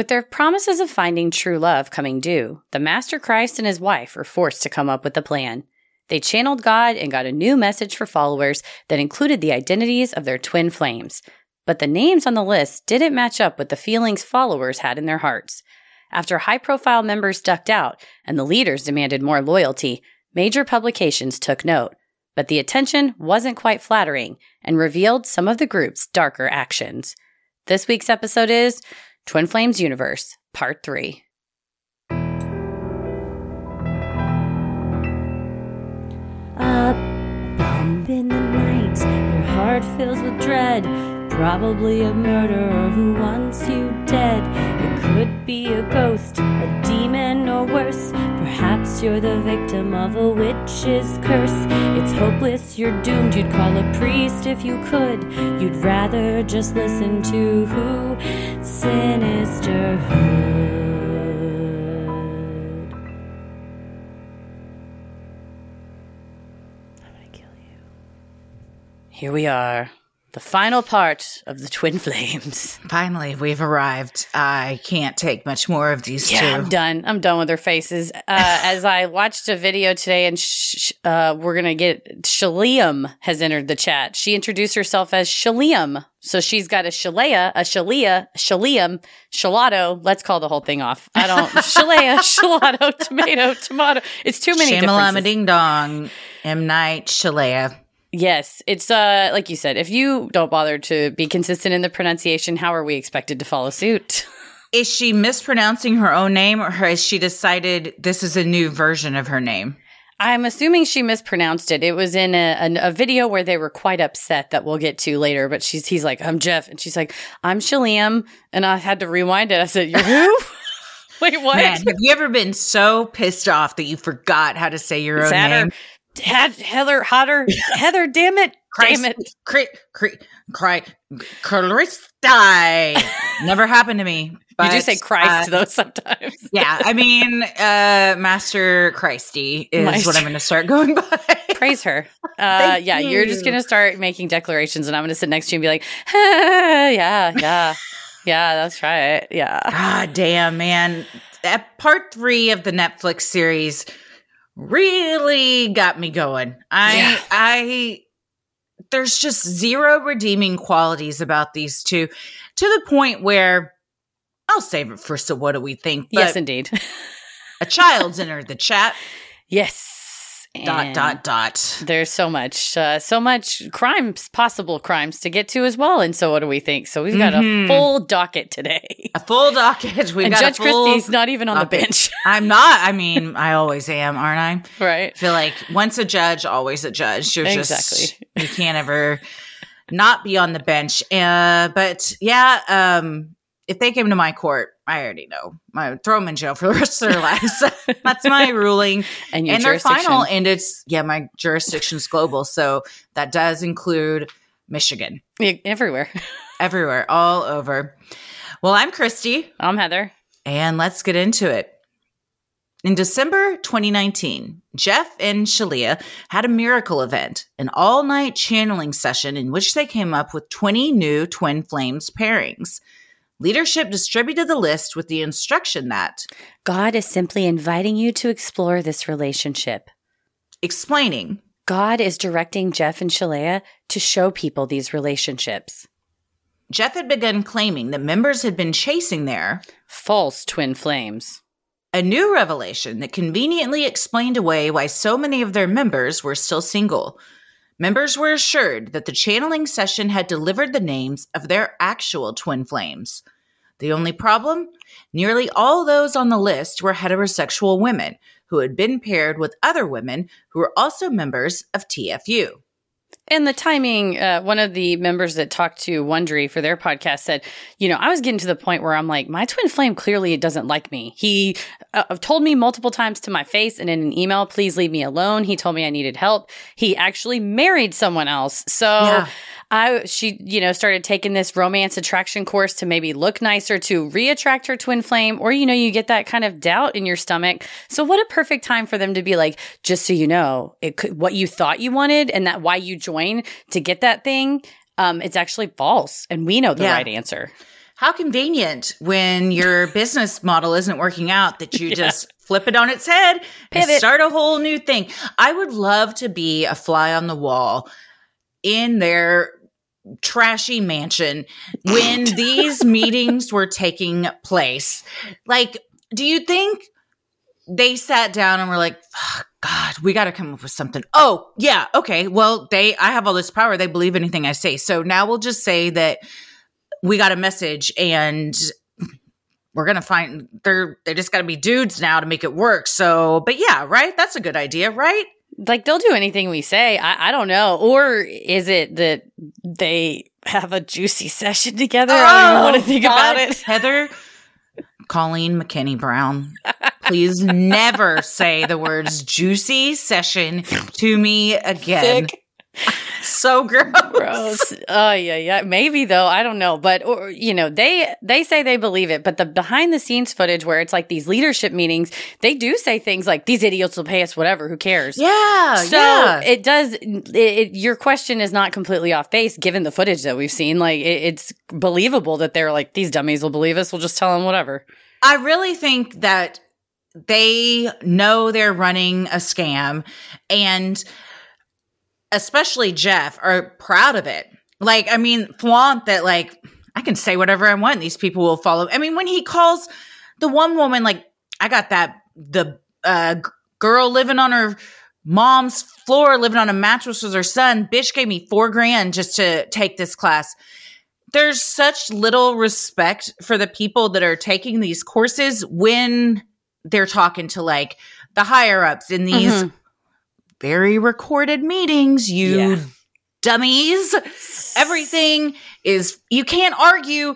With their promises of finding true love coming due, the Master Christ and his wife were forced to come up with a plan. They channeled God and got a new message for followers that included the identities of their twin flames. But the names on the list didn't match up with the feelings followers had in their hearts. After high profile members ducked out and the leaders demanded more loyalty, major publications took note. But the attention wasn't quite flattering and revealed some of the group's darker actions. This week's episode is Twin Flames Universe, Part 3. A bump in the night, your heart fills with dread. Probably a murderer who wants you dead. It could be a ghost, a demon, or worse. Perhaps you're the victim of a witch's curse. It's hopeless, you're doomed. You'd call a priest if you could. You'd rather just listen to who? Sinisterhood. I'm gonna kill you. Here we are, the final part of the Twin Flames. Finally, we've arrived. I can't take much more of these Yeah, two. I'm done. I'm done with their faces. Uh, as I watched a video today, and sh- uh, we're gonna get Shaliam has entered the chat. She introduced herself as Shaliam, so she's got a Shalea, a Shalia, Shaliam, Shalato. Let's call the whole thing off. I don't Shalea, Shalato, tomato, tomato. It's too many Shamalama ding dong. M Night Shalea. Yes, it's uh like you said. If you don't bother to be consistent in the pronunciation, how are we expected to follow suit? Is she mispronouncing her own name, or has she decided this is a new version of her name? I'm assuming she mispronounced it. It was in a, a, a video where they were quite upset that we'll get to later. But she's he's like, I'm Jeff, and she's like, I'm Shaliam, and I had to rewind it. I said, You're who? Wait, what? Man, have you ever been so pissed off that you forgot how to say your own name? Had Heather Hotter Heather, damn it, Christ, damn it. Cri, cri, cri, Christi. Never happened to me. you do say Christ uh, though sometimes. yeah, I mean, uh, Master Christy is what I'm going to start going by. Praise her. Uh, yeah, you're just gonna start making declarations, and I'm gonna sit next to you and be like, yeah, yeah, yeah, that's right, yeah. Ah, damn, man. That part three of the Netflix series really got me going. I, Yeah. I, there's just zero redeeming qualities about these two to the point where I'll save it for so what do we think? Yes, indeed. a child's entered the chat. yes. Dot, dot, dot. There's so much, uh, so much crimes, possible crimes to get to as well. And so, what do we think? So we've got a Mhm. full docket today. A full docket. We've got Judge a full Christie's not even on the bench, I'm not. I mean, I always am, aren't I? right? I feel like once a judge, always a judge. You're just Exactly. you can't ever not be on the bench. Uh, but yeah, um, if they came to my court, I already know. I would throw them in jail for the rest of their lives. That's my ruling. And your and their final, and it's yeah, my jurisdiction's global, so that does include Michigan, Yeah, everywhere. everywhere, all over. Well, I'm Christy. I'm Heather. And let's get into it. In December 2019, Jeff and Shaleia had a miracle event, an all night channeling session in which they came up with 20 new Twin Flames pairings. Leadership distributed the list with the instruction that, God is simply inviting you to explore this relationship. explaining, God is directing Jeff and Shaleia to show people these relationships. Jeff had begun claiming that members had been chasing their False twin flames. a new revelation that conveniently explained away why so many of their members were still single. Members were assured that the channeling session had delivered the names of their actual twin flames. The only problem? Nearly all those on the list were heterosexual women who had been paired with other women who were also members of TFU. And the timing, uh, one of the members that talked to Wondery for their podcast said, you know, I was getting to the point where I'm like, my twin flame clearly doesn't like me. He uh, told me multiple times to my face and in an email, please leave me alone. He told me I needed help. He actually married someone else. So Yeah. I, she, you know, started taking this romance attraction course to maybe look nicer to reattract her twin flame, or, you know, you get that kind of doubt in your stomach. So what a perfect time for them to be like, just so you know, it could, what you thought you wanted and that why you join to get that thing. Um, it's actually false. And we know the Yeah. right answer. How convenient when your business model isn't working out that you Yeah. just flip it on its head and start a whole new thing. I would love to be a fly on the wall in their trashy mansion when these meetings were taking place. Like, do you think they sat down and were like, "Fuck, God, we got to come up with something. Oh, yeah, okay. Well, they, I have all this power. They believe anything I say. So now we'll just say that we got a message and we're gonna find they're they just got to be dudes now to make it work. So, but yeah, right. That's a good idea, right? Like they'll do anything we say. I, I don't know. Or is it that they have a juicy session together? I don't even want to oh, think about Oh, it. Heather, Colleen McKinney Brown, please never say the words juicy session to me again. So gross. Gross. Oh yeah, yeah. Maybe though. I don't know. But or you know, they they say they believe it, but the behind the scenes footage where it's like these leadership meetings, they do say things like these idiots will pay us whatever. Who cares? Yeah. So yeah. it does. It, it, your question is not completely off base, given the footage that we've seen. Like it, it's believable that they're like these dummies will believe us. We'll just tell them whatever. I really think that they know they're running a scam and especially Jeff are proud of it. Like, I mean, flaunt that like I can say whatever I want. These people will follow. I mean, when he calls the one woman like I got that the uh g- girl living on her mom's floor living on a mattress with her son, bitch gave me 4 grand just to take this class there's such little respect for the people that are taking these courses when they're talking to like the higher ups in these Mhm. Very recorded meetings you Yeah. dummies everything is you can't argue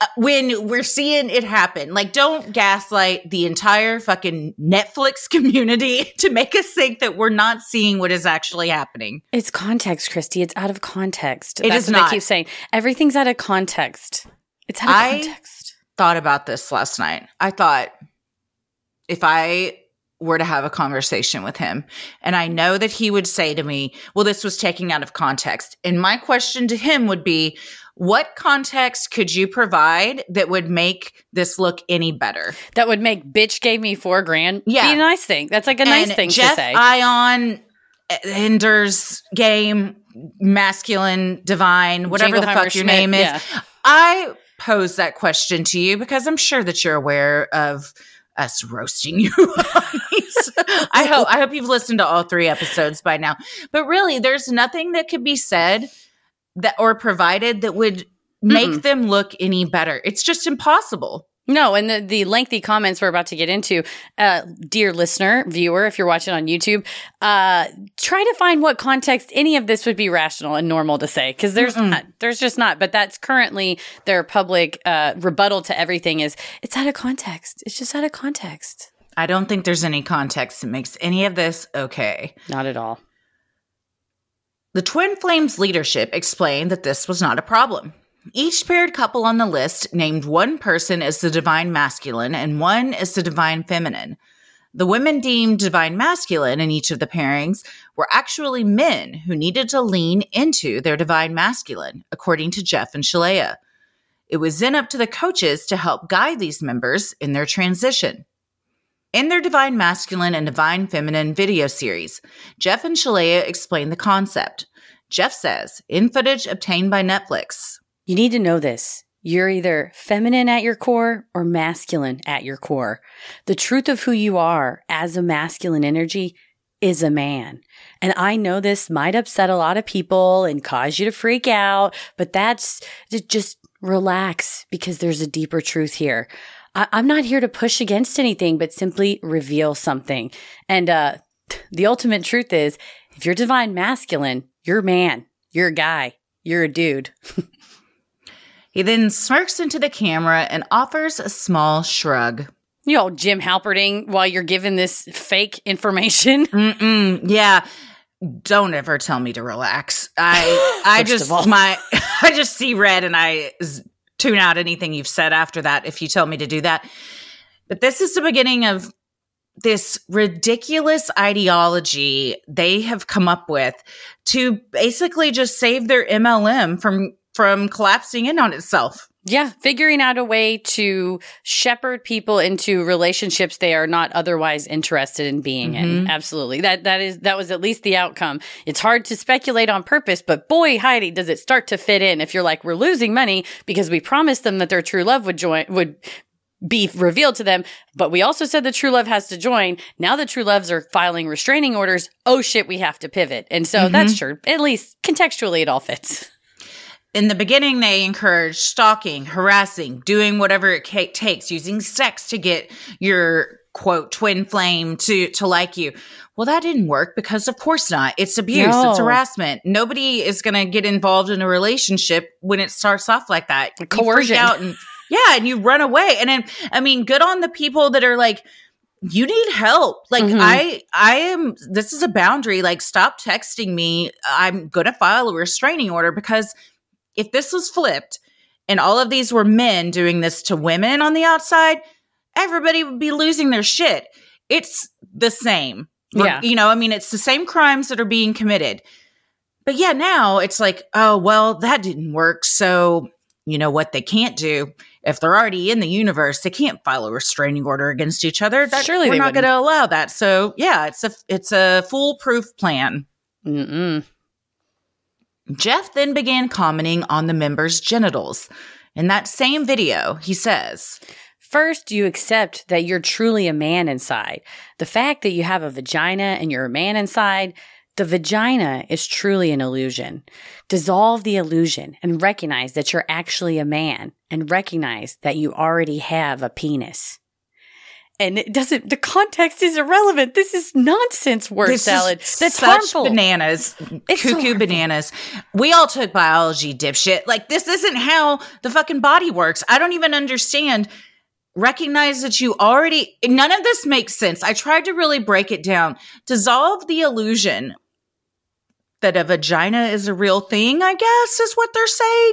uh, when we're seeing it happen like don't gaslight the entire fucking netflix community to make us think that we're not seeing what is actually happening It's context, Christy. It's out of context. It That's is what not. I keep saying. Everything's out of context. It's out of I- context. thought about this last night. I thought if I were to have a conversation with him and I know that he would say to me, well, this was taken out of context. And my question to him would be, what context could you provide that would make this look any better? That would make bitch gave me four grand. Yeah. Be a nice thing. That's like a nice And thing Jeff to say. Ion, Ender's game, masculine, divine, whatever the fuck your Schmidt, name is. yeah. I pose that question to you because I'm sure that you're aware of us roasting you. on. I hope I hope you've listened to all three episodes by now. But really, there's nothing that could be said that or provided that would make Mm-mm. them look any better. It's just impossible. No, and the, the lengthy comments we're about to get into, uh, dear listener, viewer, if you're watching on YouTube, uh, try to find what context any of this would be rational and normal to say, because there's Mm-mm. not, there's just not. But that's currently their public uh, rebuttal to everything is it's out of context. It's just out of context. I don't think there's any context that makes any of this okay. Not at all. The Twin Flames leadership explained that this was not a problem. Each paired couple on the list named one person as the divine masculine and one as the divine feminine. The women deemed divine masculine in each of the pairings were actually men who needed to lean into their divine masculine, according to Jeff and Shaleia. It was then up to the coaches to help guide these members in their transition. In their Divine Masculine and Divine Feminine video series, Jeff and Shaleia explain the concept. Jeff says, in footage obtained by Netflix, You need to know this. You're either feminine at your core or masculine at your core. The truth of who you are as a masculine energy is a man. And I know this might upset a lot of people and cause you to freak out, but that's just relax because there's a deeper truth here. I, I'm not here to push against anything, but simply reveal something. And uh, the ultimate truth is if you're divine masculine, you're a man, you're a guy, you're a dude. he then smirks into the camera and offers a small shrug. You know, Jim Halperting while you're giving this fake information. Mm-mm, yeah. Don't ever tell me to relax. I I just my I just see red and I tune out anything you've said after that if you tell me to do that. But this is the beginning of this ridiculous ideology they have come up with to basically just save their MLM from from collapsing in on itself. Yeah, figuring out a way to shepherd people into relationships they are not otherwise interested in being mm-hmm. in. Absolutely. That that is that was at least the outcome. It's hard to speculate on purpose, but boy, Heidi, does it start to fit in if you're like we're losing money because we promised them that their true love would join would be revealed to them, but we also said the true love has to join. Now the true loves are filing restraining orders. Oh shit, we have to pivot. And so mm-hmm. that's true. At least contextually it all fits in the beginning, they encourage stalking, harassing, doing whatever it ca- takes, using sex to get your quote twin flame to to like you. Well, that didn't work because of course not. It's abuse, no. it's harassment. Nobody is going to get involved in a relationship when it starts off like that. Coercion. out and yeah, and you run away. And then I mean, good on the people that are like you need help. Like mm-hmm. I I am this is a boundary. Like stop texting me. I'm going to file a restraining order because if this was flipped and all of these were men doing this to women on the outside, everybody would be losing their shit. It's the same. Yeah. You know, I mean, it's the same crimes that are being committed. But yeah, now it's like, oh, well, that didn't work. So, you know what they can't do? If they're already in the universe, they can't file a restraining order against each other. That, Surely we're not going to allow that. So, yeah, it's a it's a foolproof plan. Mm-mm. Jeff then began commenting on the members' genitals. In that same video, he says, First, you accept that you're truly a man inside. The fact that you have a vagina and you're a man inside, the vagina is truly an illusion. Dissolve the illusion and recognize that you're actually a man and recognize that you already have a penis and it doesn't the context is irrelevant. This is nonsense word this salad. that's harmful. bananas. It's cuckoo so bananas. We all took biology dipshit. Like this isn't how the fucking body works. I don't even understand. Recognize that you already none of this makes sense. I tried to really break it down. Dissolve the illusion that a vagina is a real thing i guess is what they're saying.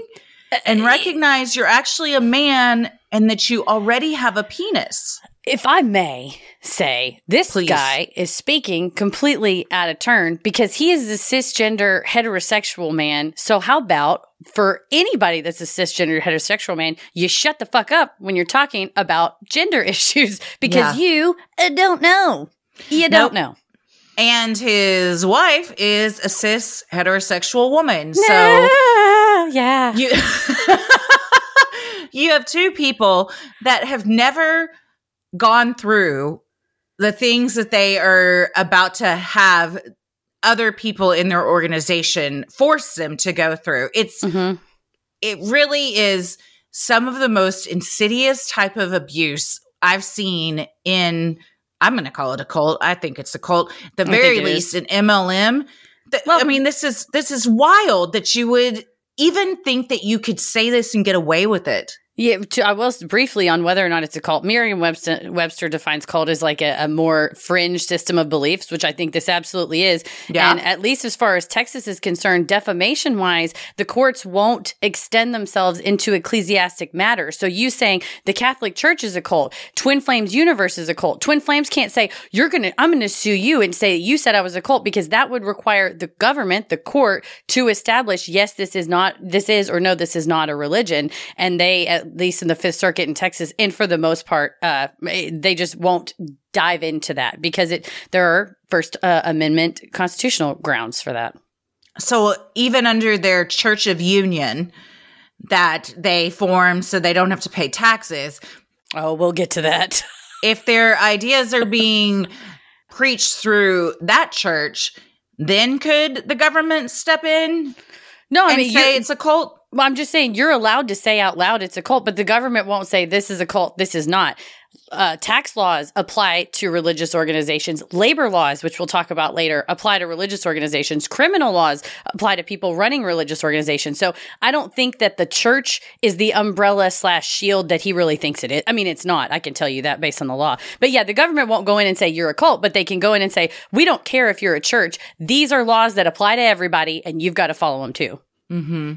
And uh, recognize you're actually a man and that you already have a penis if I may say, this Please. guy is speaking completely out of turn because he is a cisgender heterosexual man. So, how about for anybody that's a cisgender heterosexual man, you shut the fuck up when you're talking about gender issues because yeah. you uh, don't know. You don't know. And his wife is a cis heterosexual woman. So, yeah. You, you have two people that have never gone through the things that they are about to have other people in their organization force them to go through. It's mm-hmm. it really is some of the most insidious type of abuse I've seen in I'm going to call it a cult. I think it's a cult. The very least an MLM. The, well, I mean, this is this is wild that you would even think that you could say this and get away with it. Yeah, I will briefly on whether or not it's a cult. Merriam-Webster Webster defines cult as like a, a, more fringe system of beliefs, which I think this absolutely is. Yeah. And at least as far as Texas is concerned, defamation wise, the courts won't extend themselves into ecclesiastic matters. So you saying the Catholic Church is a cult, Twin Flames Universe is a cult. Twin Flames can't say you're gonna, I'm gonna sue you and say you said I was a cult because that would require the government, the court, to establish yes, this is not, this is or no, this is not a religion, and they uh, at least in the Fifth Circuit in Texas, and for the most part, uh, they just won't dive into that because it there are First uh, Amendment constitutional grounds for that. So even under their Church of Union that they form so they don't have to pay taxes. Oh, we'll get to that. if their ideas are being preached through that church, then could the government step in? No, I mean say it's a cult. Well, I'm just saying you're allowed to say out loud it's a cult, but the government won't say this is a cult, this is not. Uh, tax laws apply to religious organizations. Labor laws, which we'll talk about later, apply to religious organizations. Criminal laws apply to people running religious organizations. So I don't think that the church is the umbrella slash shield that he really thinks it is. I mean, it's not. I can tell you that based on the law. But yeah, the government won't go in and say you're a cult, but they can go in and say, we don't care if you're a church. These are laws that apply to everybody and you've got to follow them too. Mm-hmm.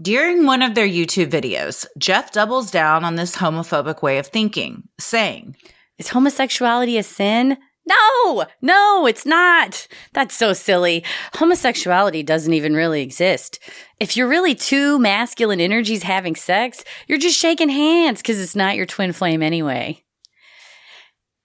During one of their YouTube videos, Jeff doubles down on this homophobic way of thinking, saying, Is homosexuality a sin? No, no, it's not. That's so silly. Homosexuality doesn't even really exist. If you're really two masculine energies having sex, you're just shaking hands because it's not your twin flame anyway.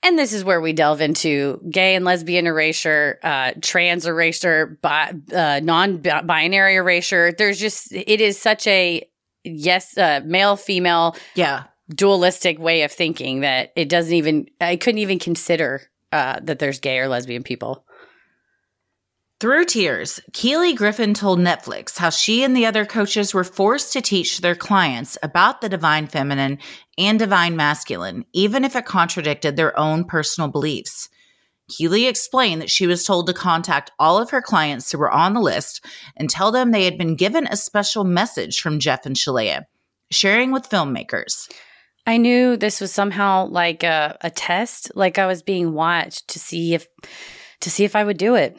And this is where we delve into gay and lesbian erasure, uh, trans erasure, bi- uh, non binary erasure. There's just, it is such a, yes, uh, male, female, Yeah. dualistic way of thinking that it doesn't even, I couldn't even consider uh, that there's gay or lesbian people. Through tears, Keely Griffin told Netflix how she and the other coaches were forced to teach their clients about the divine feminine and divine masculine, even if it contradicted their own personal beliefs. Keely explained that she was told to contact all of her clients who were on the list and tell them they had been given a special message from Jeff and Shaleia, sharing with filmmakers. I knew this was somehow like a, a test, like I was being watched to see if, to see if I would do it.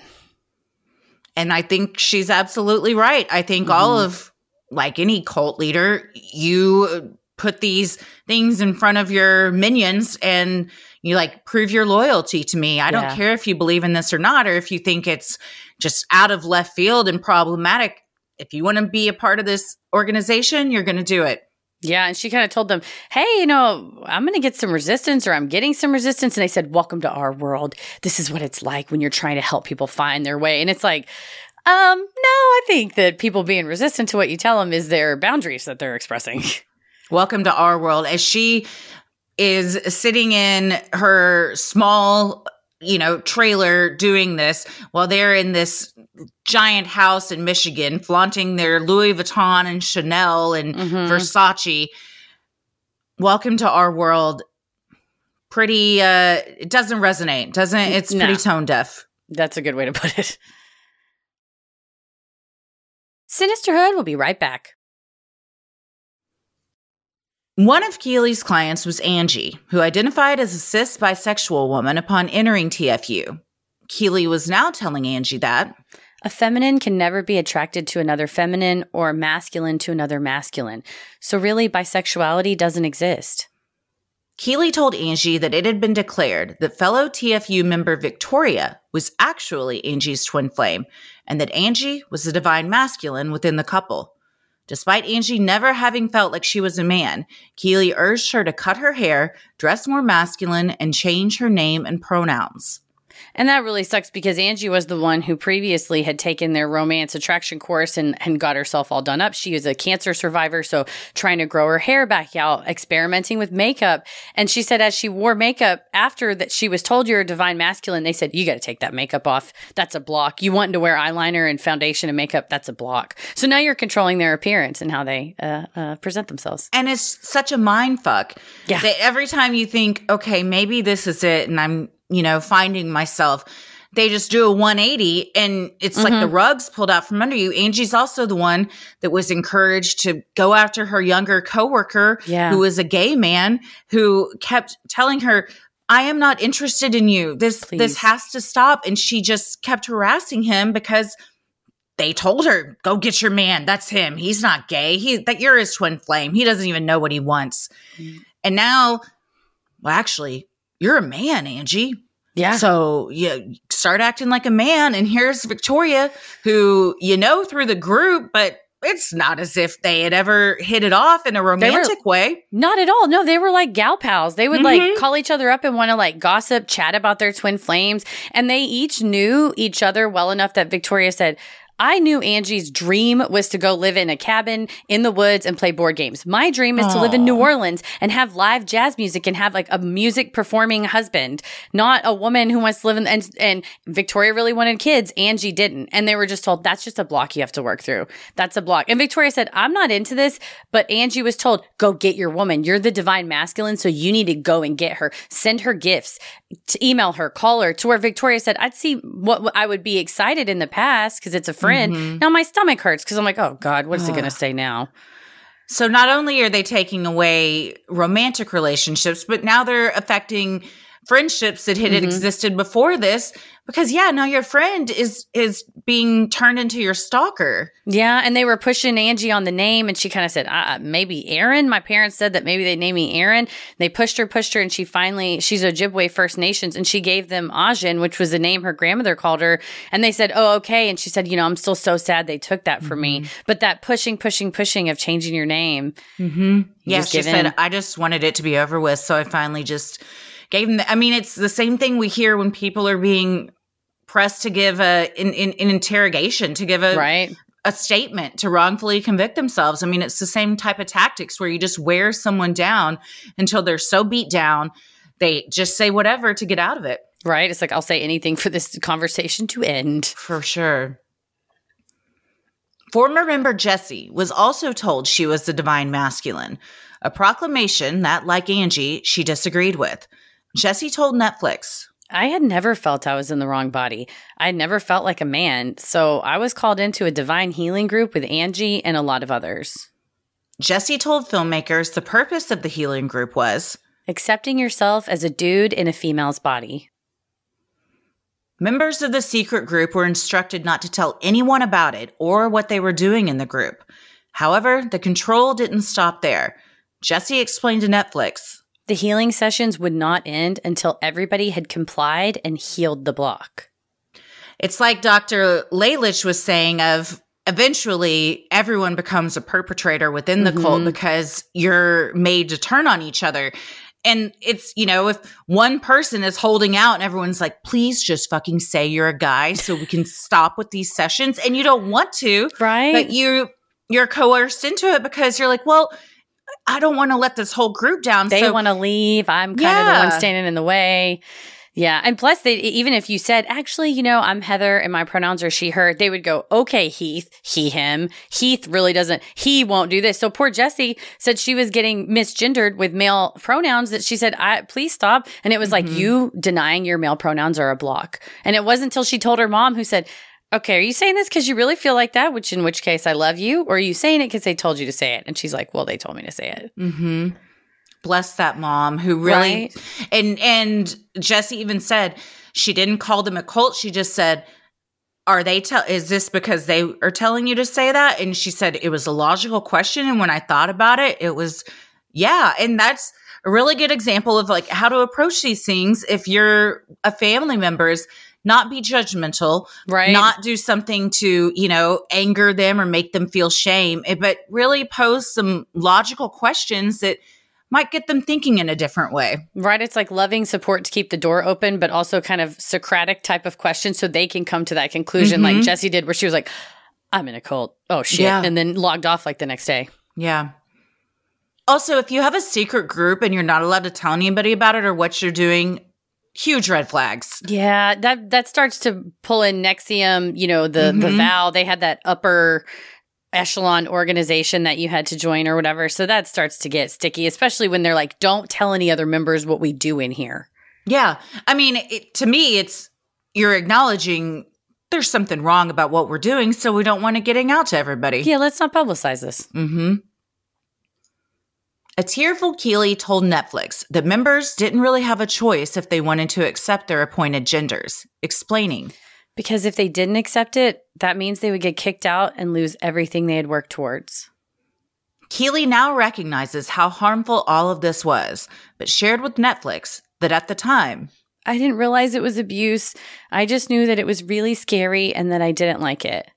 And I think she's absolutely right. I think all Mhm. of, like any cult leader, you put these things in front of your minions and you like prove your loyalty to me. I Yeah. don't care if you believe in this or not, or if you think it's just out of left field and problematic. If you want to be a part of this organization, you're going to do it. Yeah, and she kind of told them, "Hey, you know, I'm going to get some resistance, or I'm getting some resistance." And they said, "Welcome to our world. This is what it's like when you're trying to help people find their way." And it's like, um, no, I think that people being resistant to what you tell them is their boundaries that they're expressing. Welcome to our world. As she is sitting in her small, you know, trailer doing this while they're in this giant house in Michigan, flaunting their Louis Vuitton and Chanel and Mhm. Versace. Welcome to our world. Pretty, uh, it doesn't resonate. Doesn't, it's No. pretty tone deaf. That's a good way to put it. Sinisterhood will be right back. One of Keely's clients was Angie, who identified as a cis bisexual woman upon entering TFU. Keely was now telling Angie that A feminine can never be attracted to another feminine or masculine to another masculine. So really, bisexuality doesn't exist. Keely told Angie that it had been declared that fellow TFU member Victoria was actually Angie's twin flame and that Angie was the divine masculine within the couple. Despite Angie never having felt like she was a man, Keely urged her to cut her hair, dress more masculine, and change her name and pronouns. And that really sucks because Angie was the one who previously had taken their romance attraction course and, and got herself all done up. She was a cancer survivor, so trying to grow her hair back out, experimenting with makeup. And she said as she wore makeup after that she was told you're a divine masculine, they said, You gotta take that makeup off. That's a block. You wanting to wear eyeliner and foundation and makeup, that's a block. So now you're controlling their appearance and how they uh, uh, present themselves. And it's such a mind fuck Yeah. that every time you think, okay, maybe this is it, and I'm, you know, finding myself, they just do a 180 and it's like the rugs pulled out from under you. Angie's also the one that was encouraged to go after her younger coworker Yeah. who was a gay man who kept telling her, I am not interested in you. This Please. this has to stop. And she just kept harassing him because they told her, go get your man. That's him. He's not gay. He that you're his twin flame. He doesn't even know what he wants. Mm. And now, well, actually, you're a man, Angie. Yeah. So you start acting like a man. And here's Victoria, who you know through the group, but it's not as if they had ever hit it off in a romantic way. Not at all. No, they were like gal pals. They would like Mhm. call each other up and want to like gossip, chat about their twin flames. And they each knew each other well enough that Victoria said, I knew Angie's dream was to go live in a cabin in the woods and play board games. My dream is to live in New Orleans and have live jazz music and have like a music performing husband, not a woman who wants to live in. And, and Victoria really wanted kids. Angie didn't. And they were just told that's just a block you have to work through. That's a block. And Victoria said, I'm not into this, but Angie was told, go get your woman. You're the divine masculine. So you need to go and get her, send her gifts, to email her, call her to where Victoria said, I'd see what I would be excited in the past because it's a friend. Mm-hmm. Now my stomach hurts because I'm like, oh God, what is it going to say now? So not only are they taking away romantic relationships, but now they're affecting friendships that had Mhm. existed before this because yeah now your friend is is being turned into your stalker Yeah, and they were pushing Angie on the name, and she kind of said, uh, "Maybe Aaron." My parents said that maybe they name me Aaron. They pushed her, pushed her, and she finally she's Ojibwe First Nations, and she gave them Ajin, which was the name her grandmother called her. And they said, "Oh, okay." And she said, "You know, I'm still so sad they took that from me." But that pushing, pushing, pushing of changing your name, mm-hmm. yeah she said i just wanted it to be over with so i finally just gave them the, i mean it's the same thing we hear when people are being pressed to give a in, in, in interrogation to give a right? a statement to wrongfully convict themselves. I mean, it's the same type of tactics where you just wear someone down until they're so beat down, they just say whatever to get out of it. Right? It's like I'll say anything for this conversation to end. For sure. Former member Jesse was also told she was the divine masculine, a proclamation that, like Angie, she disagreed with. Jessie told Netflix, I had never felt I was in the wrong body. I had never felt like a man. So I was called into a divine healing group with Angie and a lot of others. Jesse told filmmakers the purpose of the healing group was Accepting yourself as a dude in a female's body. Members of the secret group were instructed not to tell anyone about it or what they were doing in the group. However, the control didn't stop there. Jesse explained to Netflix The healing sessions would not end until everybody had complied and healed the block. it's like Dr. Lalich was saying of eventually everyone becomes a perpetrator within the cult Mhm. because you're made to turn on each other. And it's, you know, if one person is holding out and everyone's like, please just fucking say you're a guy so we can stop with these sessions. And you don't want to, Right? but you you're coerced into it because you're like, well, I don't want to let this whole group down. they so want to leave. I'm kind of the one standing in the way. Yeah. And plus, they even if you said, actually, you know, I'm Heather and my pronouns are she, her, they would go, okay, Heath, he, him. Heath really doesn't, he won't do this. So poor Jesse said she was getting misgendered with male pronouns that she said, I, please stop. And it was like, Mhm. you denying your male pronouns are a block. And it wasn't until she told her mom who said, Okay, are you saying this because you really feel like that? Which, in which case, I love you, or are you saying it because they told you to say it? And she's like, "Well, they told me to say it." Mm-hmm. Bless that mom who really Right. and and Jesse even said she didn't call them a cult. She just said, "Are they tell? Is this because they are telling you to say that?" And she said it was a logical question. And when I thought about it, it was yeah. And that's a really good example of like how to approach these things if you're a family member's not be judgmental Right? not do something to you know anger them or make them feel shame eh, but really pose some logical questions that might get them thinking in a different way Right. It's like loving support to keep the door open, but also kind of Socratic type of questions so they can come to that conclusion, like Mhm. Jesse did, where she was like, I'm in a cult. Oh, shit. Yeah. And then logged off like the next day. yeah also if you have a secret group and you're not allowed to tell anybody about it or what you're doing huge red flags Yeah. That that starts to pull in NXIVM, you know, the, the Mhm. vow. They had that upper echelon organization that you had to join or whatever. So that starts to get sticky, especially when they're like, don't tell any other members what we do in here. yeah i mean it, to me it's you're acknowledging there's something wrong about what we're doing so we don't want it getting out to everybody Yeah, let's not publicize this. Mm-hmm. A tearful Keeley told Netflix that members didn't really have a choice if they wanted to accept their appointed genders, explaining, Because if they didn't accept it, that means they would get kicked out and lose everything they had worked towards. Keeley now recognizes how harmful all of this was, but shared with Netflix that at the time, I didn't realize it was abuse. I just knew that it was really scary and that I didn't like it.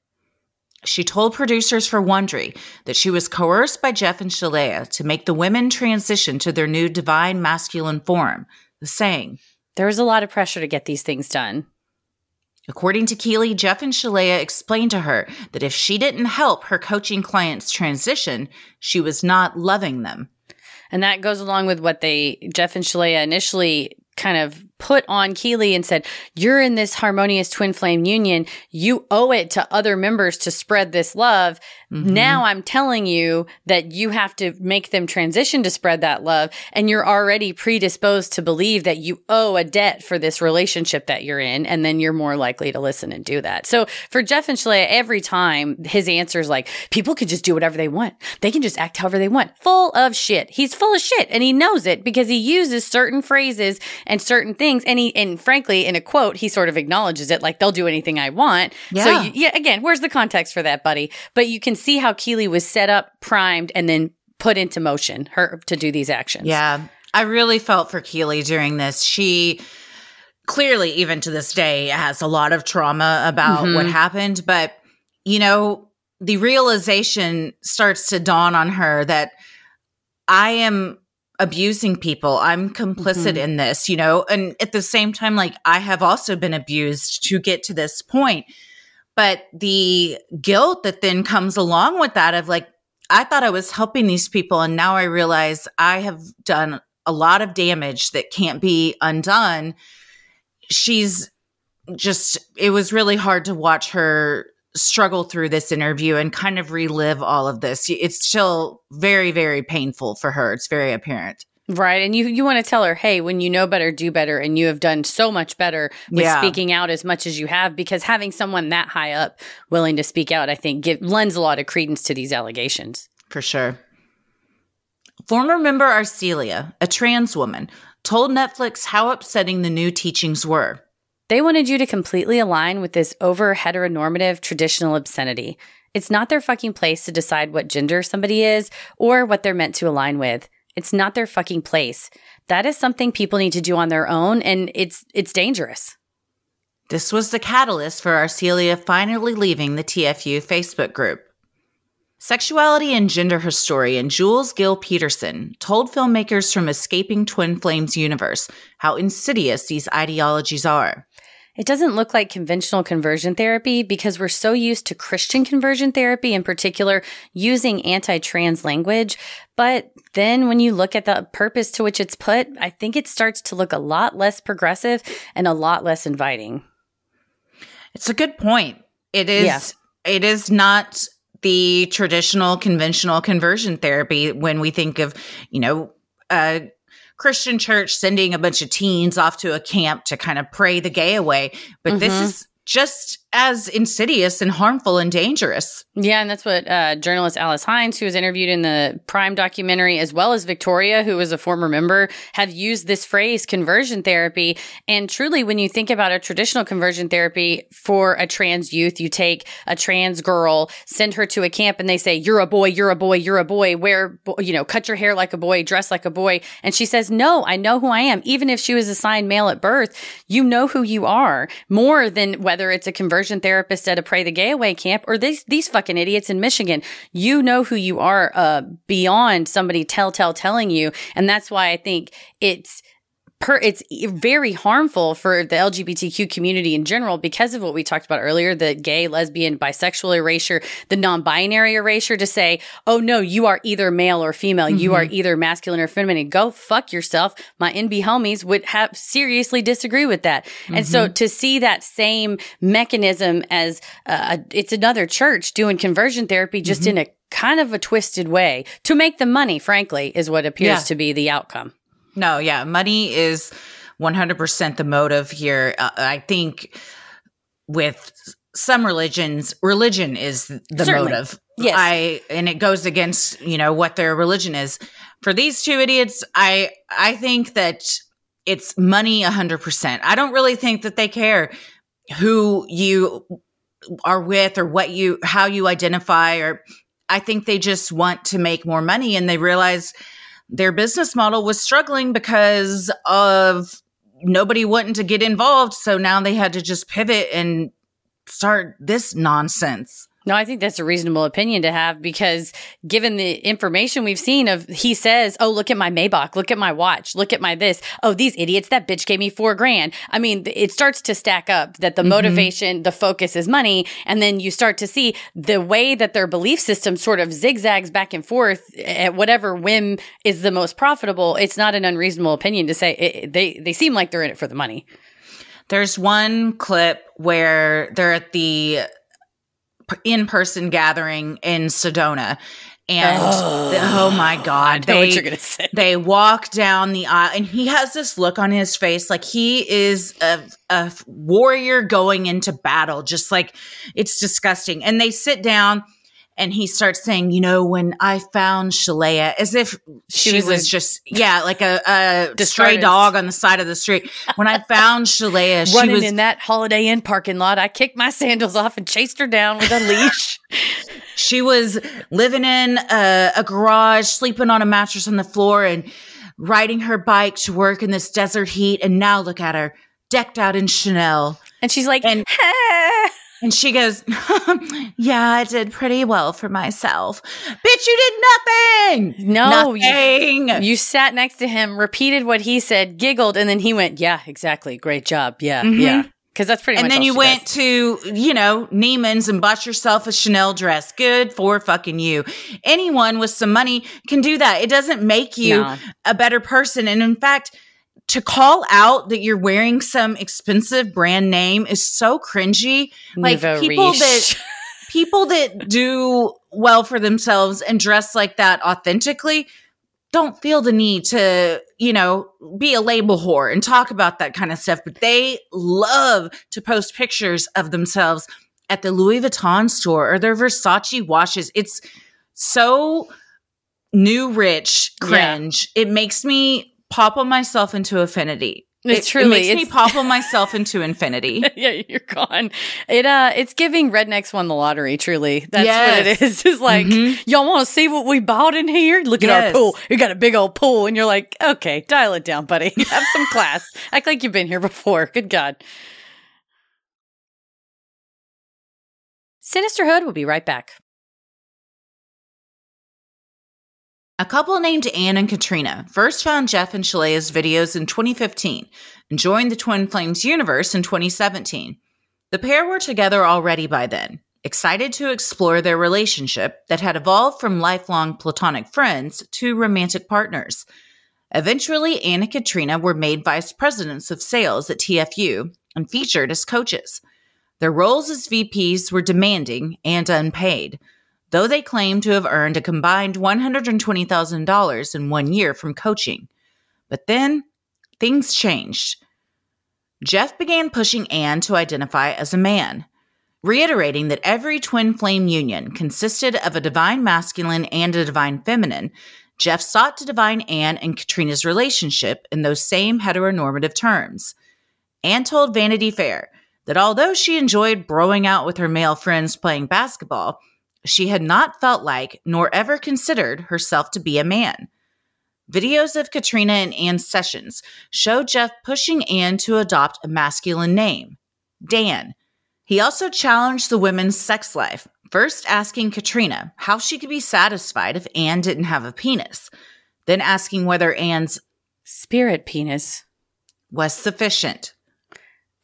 She told producers for Wondery that she was coerced by Jeff and Shaleia to make the women transition to their new divine masculine form, saying, There was a lot of pressure to get these things done. According to Keeley, Jeff and Shaleia explained to her that if she didn't help her coaching clients transition, she was not loving them. And that goes along with what they, Jeff and Shaleia initially kind of put on Keeley and said, You're in this harmonious twin flame union. You owe it to other members to spread this love. Mm-hmm. Now I'm telling you that you have to make them transition to spread that love. And you're already predisposed to believe that you owe a debt for this relationship that you're in. And then you're more likely to listen and do that. So for Jeff and Shaleia, every time his answer is like, people can just do whatever they want. They can just act however they want. Full of shit. He's full of shit and he knows it because he uses certain phrases and certain things. And he, and frankly, in a quote, he sort of acknowledges it like they'll do anything I want. So Yeah. you, yeah, again, where's the context for that, buddy? But you can see how Keeley was set up, primed, and then put into motion her to do these actions. Yeah. I really felt for Keeley during this. She clearly, even to this day, has a lot of trauma about Mhm. what happened. But, you know, the realization starts to dawn on her that I am abusing people. I'm complicit Mhm. in this, you know, and at the same time, like I have also been abused to get to this point. But the guilt that then comes along with that of like, I thought I was helping these people, and now I realize I have done a lot of damage that can't be undone. She's just, it was really hard to watch her struggle through this interview and kind of relive all of this. It's still very, very painful for her. It's very apparent. Right. And you, you want to tell her, hey, when you know better, do better. And you have done so much better with Yeah. speaking out as much as you have because having someone that high up willing to speak out, I think, give, lends a lot of credence to these allegations. For sure. Former member Arcelia, a trans woman, told Netflix how upsetting the new teachings were. They wanted you to completely align with this over heteronormative traditional obscenity. It's not their fucking place to decide what gender somebody is or what they're meant to align with. It's not their fucking place. That is something people need to do on their own and it's it's dangerous. This was the catalyst for Arcelia finally leaving the TFU Facebook group. Sexuality and gender historian Jules Gill Peterson told filmmakers from Escaping Twin Flames universe how insidious these ideologies are. It doesn't look like conventional conversion therapy because we're so used to Christian conversion therapy, in particular, using anti trans language. But then when you look at the purpose to which it's put, I think it starts to look a lot less progressive and a lot less inviting. It's a good point. It is Yeah. it is not the traditional conventional conversion therapy when we think of, you know, a Christian church sending a bunch of teens off to a camp to kind of pray the gay away, but this Mhm. is just as insidious and harmful and dangerous. Yeah, and that's what uh, journalist Alice Hines, who was interviewed in the Prime documentary, as well as Victoria, who was a former member, have used this phrase conversion therapy. And truly, when you think about a traditional conversion therapy for a trans youth, you take a trans girl, send her to a camp, and they say, You're a boy, you're a boy, you're a boy, wear, you know, cut your hair like a boy, dress like a boy. And she says, No, I know who I am. Even if she was assigned male at birth, you know who you are more than whether it's a conversion therapist at a Pray the Gay Away camp or these, these fucking idiots in Michigan. You know who you are, uh, beyond somebody telltale telling you. And that's why I think it's, per, it's very harmful for the LGBTQ community in general because of what we talked about earlier the gay, lesbian, bisexual erasure, the non binary erasure to say, oh no, you are either male or female, you are mm-hmm. either masculine or feminine. Go fuck yourself. My NB homies would have seriously disagree with that. And so mm-hmm. to see that same mechanism as uh, it's another church doing conversion therapy just mm-hmm. in a kind of a twisted way to make the money, frankly, is what appears Yeah. to be the outcome. No, yeah, money is 100% the motive here. Uh, I think with some religions, religion is the Certainly. motive. Yes. I and it goes against, you know, what their religion is. For these two idiots, I I think that it's money 100%. I don't really think that they care who you are with or what you how you identify or I think they just want to make more money and they realize their business model was struggling because of nobody wanting to get involved. So now they had to just pivot and start this nonsense. No, I think that's a reasonable opinion to have because given the information we've seen of he says, Oh, look at my Maybach, look at my watch, look at my this. Oh, these idiots, that bitch gave me four grand. I mean, it starts to stack up that the Mm-hmm. motivation, the focus is money. And then you start to see the way that their belief system sort of zigzags back and forth eh, at whatever whim is the most profitable. It's not an unreasonable opinion to say it, they, they seem like they're in it for the money. There's one clip where they're at the in person gathering in Sedona. And the- oh my God. I know what they- you're to say. they walk down the aisle and he has this look on his face like he is a, a warrior going into battle just like it's disgusting and they sit down and he starts saying you know when i found shaleia as if she, She was, was just yeah like a, a stray dog on the side of the street when i found shaleia she running was in that Holiday Inn parking lot. I kicked my sandals off and chased her down with a leash. She was living in a, a garage, sleeping on a mattress on the floor, and riding her bike to work in this desert heat. And now look at her, decked out in Chanel. and she's like, And- "Hey." And she goes, Yeah, I did pretty well for myself. Bitch, you did nothing. No, you- nothing. you sat next to him, repeated what he said, giggled, and then he went, "Yeah, exactly, great job, yeah, Mhm. yeah." Because that's pretty and much. then all you went does. to, you know, Neiman's and bought yourself a Chanel dress. Good for fucking you. Anyone with some money can do that. It doesn't make you a better person. And in fact, to call out that you're wearing some expensive brand name is so cringy. Like Nouveau people riche. that people that do well for themselves and dress like that authentically don't feel the need to, you know, be a label whore and talk about that kind of stuff, but they love to post pictures of themselves at the Louis Vuitton store or their Versace washes. It's so new rich Yeah. cringe. It makes me pop on myself into affinity. It's it, truly- it makes me it's- pop on myself into infinity. yeah, you're gone. It uh, it's giving rednecks won the lottery. Truly, that's what it is. It's like Mhm. y'all want to see what we bought in here? Look at our pool. We got a big old pool, and you're like, okay, dial it down, buddy. Have some class. Act like you've been here before. Good God. Sinisterhood will be right back. A couple named Anne and Katrina first found Jeff and Shaleia's videos in 2015 and joined the Twin Flames universe in 2017. The pair were together already by then, excited to explore their relationship that had evolved from lifelong platonic friends to romantic partners. Eventually, Anne and Katrina were made vice presidents of sales at TFU and featured as coaches. Their roles as VPs were demanding and unpaid though they claim to have earned a combined $120,000 in one year from coaching. But then things changed. Jeff began pushing Anne to identify as a man, reiterating that every twin flame union consisted of a divine masculine and a divine feminine. Jeff sought to divine Anne and Katrina's relationship in those same heteronormative terms. Anne told Vanity Fair that although she enjoyed broing out with her male friends playing basketball, she had not felt like nor ever considered herself to be a man. Videos of Katrina and Anne's sessions show Jeff pushing Anne to adopt a masculine name, Dan. He also challenged the women's sex life, first asking Katrina how she could be satisfied if Anne didn't have a penis, then asking whether Anne's Spirit penis. was sufficient.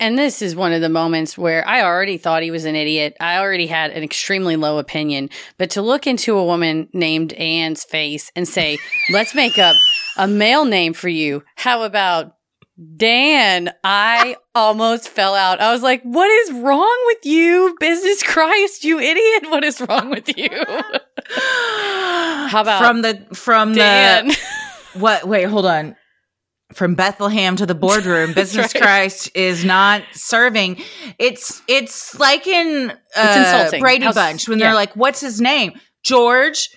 And this is one of the moments where I already thought he was an idiot. I already had an extremely low opinion. But to look into a woman named Anne's face and say, let's make up a male name for you. How about Dan? I almost fell out. I was like, what is wrong with you? Business Christ, you idiot. What is wrong with you? How about from the from Dan. the what? Wait, hold on. From Bethlehem to the boardroom, Business right. Christ is not serving. It's it's like in uh, insulting. Brady Bunch when yeah. they're like, "What's his name?" George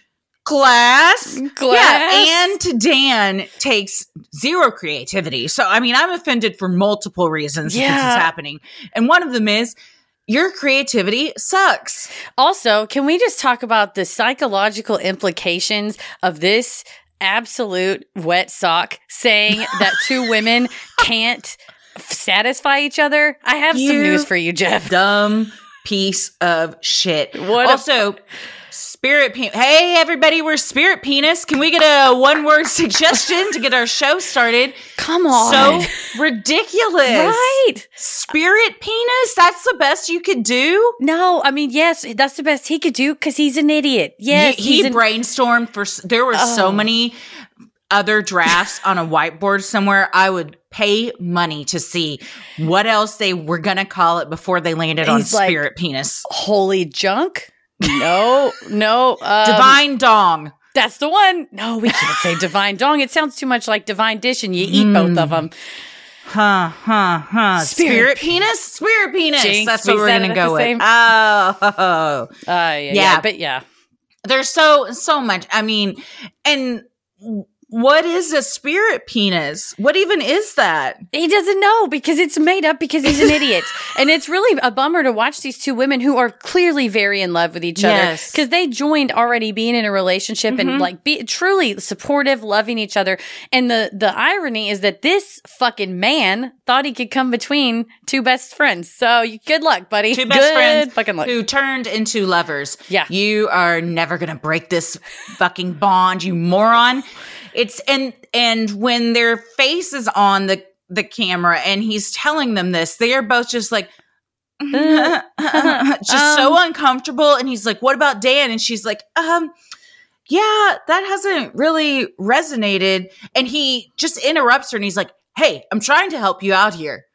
Glass. Glass. Yeah, and to Dan takes zero creativity. So I mean, I'm offended for multiple reasons that this is happening, and one of them is your creativity sucks. Also, can we just talk about the psychological implications of this absolute wet sock saying that two women can't satisfy each other? I have some news for you, Jeff. Dumb piece of shit. What a- also, spirit penis. Hey, everybody, we're spirit penis. Can we get a one word suggestion to get our show started? Come on. So ridiculous. right. Spirit penis? That's the best you could do? No, I mean, yes, that's the best he could do because he's an idiot. Yes, he, he he's an- brainstormed for, there were so Oh. many other drafts on a whiteboard somewhere. I would pay money to see what else they were going to call it before they landed on like- spirit penis. holy junk. No, no. Um, Divine dong. That's the one. No, we can't say divine dong. It sounds too much like divine dish, and you eat both Mm. of them. Huh, huh, huh. Spirit Spirit, penis? Spirit penis. Jinx, That's what we're said going to go with. same- Oh. Uh, yeah, yeah, Yeah. but yeah. There's so, so much. I mean, and what is a spirit penis? What even is that? He doesn't know because it's made up because he's an idiot. And it's really a bummer to watch these two women who are clearly very in love with each other because they joined already being in a relationship and Mhm. like be truly supportive, loving each other. And the the irony is that this fucking man thought he could come between two best friends. So you, good luck, buddy. Two best Good friends fucking luck. who turned into lovers. Yeah. You are never going to break this fucking bond, you moron. It's and and when their face is on the the camera and he's telling them this, they are both just like just so uncomfortable and he's like, "What about Dan?" and she's like, "Um yeah, that hasn't really resonated." And he just interrupts her and he's like, "Hey, I'm trying to help you out here."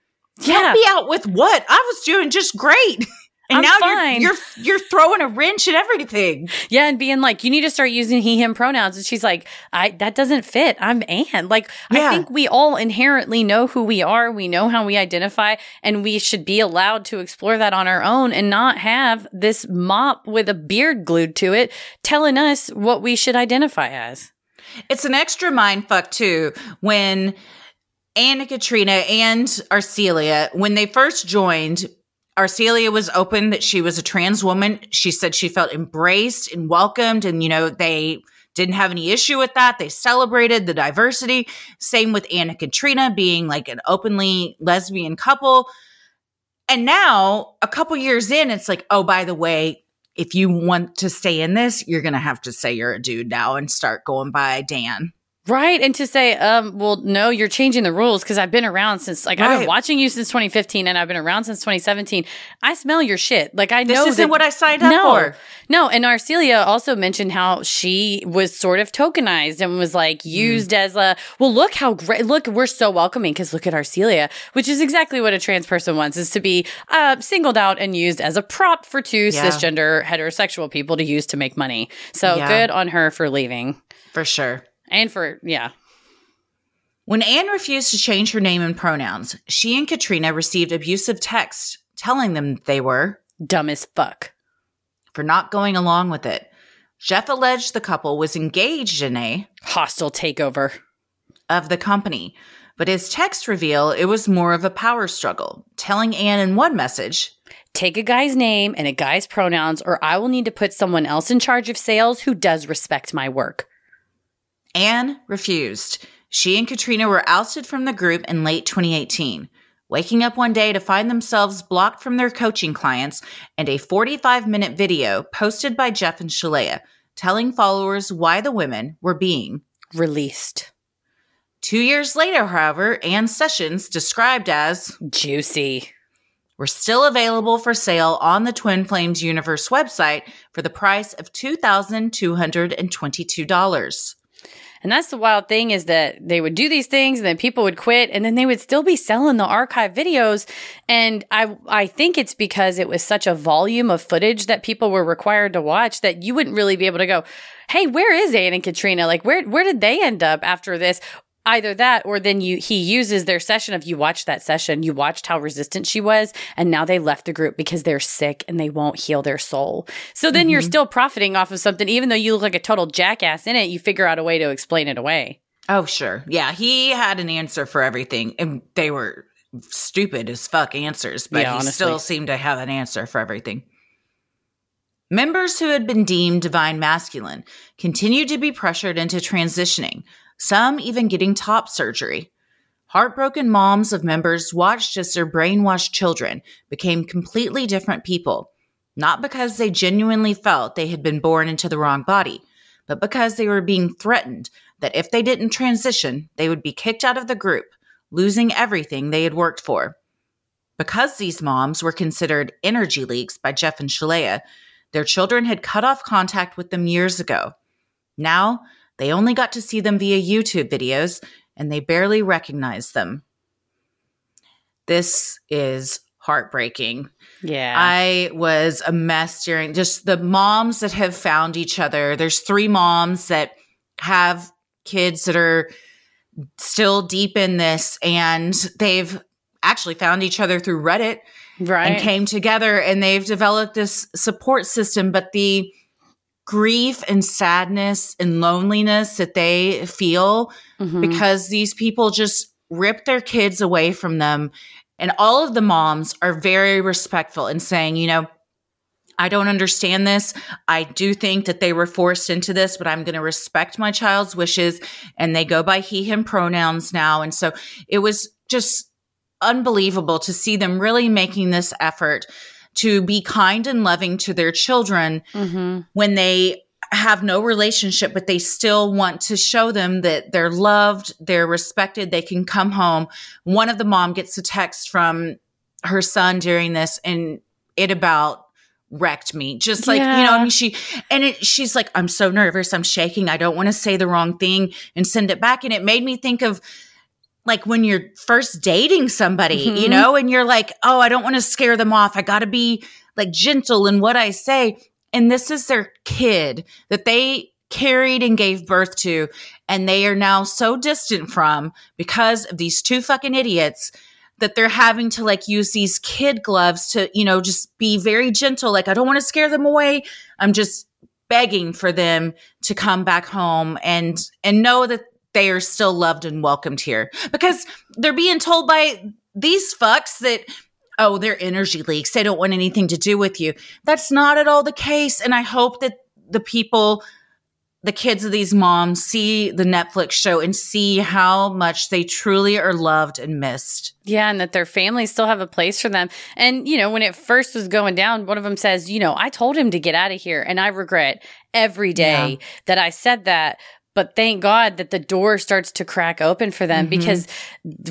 yeah. Help me out with what? I was doing just great. And I'm now fine. you're you're you're throwing a wrench at everything. Yeah, and being like, you need to start using he, him pronouns. And she's like, I that doesn't fit. I'm Anne. Like, Yeah. I think we all inherently know who we are. We know how we identify, and we should be allowed to explore that on our own and not have this mop with a beard glued to it telling us what we should identify as. It's an extra mind fuck too when Anna Katrina and Arcelia, when they first joined, Arcelia was open that she was a trans woman. She said she felt embraced and welcomed, and you know, they didn't have any issue with that. They celebrated the diversity. Same with Anna and Katrina being like an openly lesbian couple. And now, a couple years in, it's like, oh, by the way, if you want to stay in this, you're going to have to say you're a dude now and start going by Dan. Right. And to say, um, well, no, you're changing the rules because I've been around since, like, I've been watching you since 2015 and I've been around since 2017. I smell your shit. Like, I This know isn't that- what I signed up no, for. No, and Arcelia also mentioned how she was sort of tokenized and was like Mm. used as a well. Look how great! Look, we're so welcoming because look at Arcelia, which is exactly what a trans person wants: is to be uh, singled out and used as a prop for two Yeah. cisgender heterosexual people to use to make money. So Yeah. good on her for leaving For sure. And for yeah. When Anne refused to change her name and pronouns, she and Katrina received abusive texts telling them they were Dumb as fuck. for not going along with it. Jeff alleged the couple was engaged in a Hostile takeover. of the company, but his texts reveal it was more of a power struggle, telling Anne in one message, Take a guy's name and a guy's pronouns, or I will need to put someone else in charge of sales who does respect my work. Anne refused. She and Katrina were ousted from the group in late 2018, waking up one day to find themselves blocked from their coaching clients and a 45 minute video posted by Jeff and Shaleia telling followers why the women were being. Released. Two years later, however, Anne's sessions, described as Juicy. were still available for sale on the Twin Flames Universe website for the price of $2,222. And that's the wild thing is that they would do these things and then people would quit and then they would still be selling the archive videos. And I, I think it's because it was such a volume of footage that people were required to watch that you wouldn't really be able to go, Hey, where is Anne and Katrina? Like, where, where did they end up after this? Either that or then you, he uses their session of you watched that session, you watched how resistant she was, and now they left the group because they're sick and they won't heal their soul. So then you're Mhm. still profiting off of something, even though you look like a total jackass in it, you figure out a way to explain it away. Oh, sure. Yeah, he had an answer for everything, and they were stupid as fuck answers, but Yeah, he honestly. still seemed to have an answer for everything. Members who had been deemed divine masculine continued to be pressured into transitioning, some even getting top surgery. Heartbroken moms of members watched as their brainwashed children became completely different people, not because they genuinely felt they had been born into the wrong body, but because they were being threatened that if they didn't transition, they would be kicked out of the group, losing everything they had worked for. Because these moms were considered energy leaks by Jeff and Shaleia, their children had cut off contact with them years ago. Now, they only got to see them via YouTube videos and they barely recognized them. This is heartbreaking. Yeah. I was a mess during just the moms that have found each other. There's three moms that have kids that are still deep in this and they've actually found each other through Reddit right. and came together and they've developed this support system but the grief and sadness and loneliness that they feel Mhm. because these people just rip their kids away from them and all of the moms are very respectful in saying you know I don't understand this. I do think that they were forced into this, but I'm going to respect my child's wishes. And they go by he, him pronouns now. And so it was just unbelievable to see them really making this effort to be kind and loving to their children Mhm. when they have no relationship, but they still want to show them that they're loved, they're respected, they can come home. One of the mom gets a text from her son during this, and it about wrecked me. Just like, you know, Yeah. I mean, she, and it, she's like, I'm so nervous, I'm shaking, I don't want to say the wrong thing and send it back. And it made me think of, like when you're first dating somebody, you Mhm. know, and you're like, oh, I don't want to scare them off. I got to be like gentle in what I say. And this is their kid that they carried and gave birth to. And they are now so distant from because of these two fucking idiots that they're having to like use these kid gloves to, you know, just be very gentle. Like, I don't want to scare them away. I'm just begging for them to come back home and and know that they are still loved and welcomed here because they're being told by these fucks that oh they're energy leaks they don't want anything to do with you that's not at all the case and i hope that the people the kids of these moms see the netflix show and see how much they truly are loved and missed Yeah, and that their families still have a place for them. And, you know, when it first was going down, one of them says, you know, I told him to get out of here. And I regret every day that I said that. But thank God that the door starts to crack open for them Mhm. because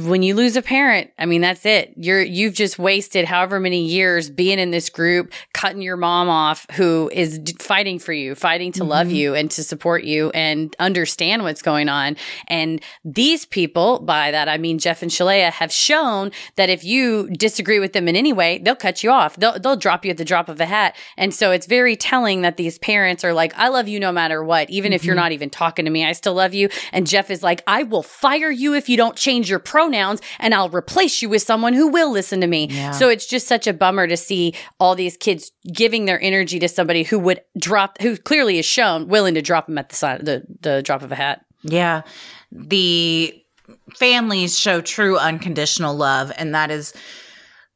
when you lose a parent, I mean, that's it. You're, you've just wasted however many years being in this group, cutting your mom off who is fighting for you, fighting to love Mhm. you and to support you and understand what's going on. And these people, by that I mean Jeff and Shaleia, have shown that if you disagree with them in any way, they'll cut you off. They'll they'll drop you at the drop of a hat. And so it's very telling that these parents are like, I love you no matter what, even if you're Mhm. not even talking to me, I still love you. And Jeff is like, I will fire you if you don't change your pronouns, and I'll replace you with someone who will listen to me. Yeah. So it's just such a bummer to see all these kids giving their energy to somebody who would drop, who clearly is shown willing to drop them at the side, the the drop of a hat. Yeah. The families show true unconditional love. And that is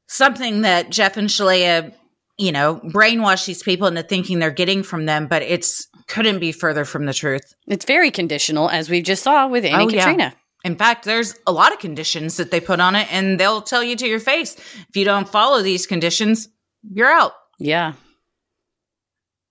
something that Jeff and Shaleia, you know, brainwash these people into thinking they're getting from them, but it's couldn't be further from the truth. It's very conditional, as we just saw with Annie Oh, yeah. Katrina. In fact, there's a lot of conditions that they put on it, and they'll tell you to your face if you don't follow these conditions, you're out. Yeah.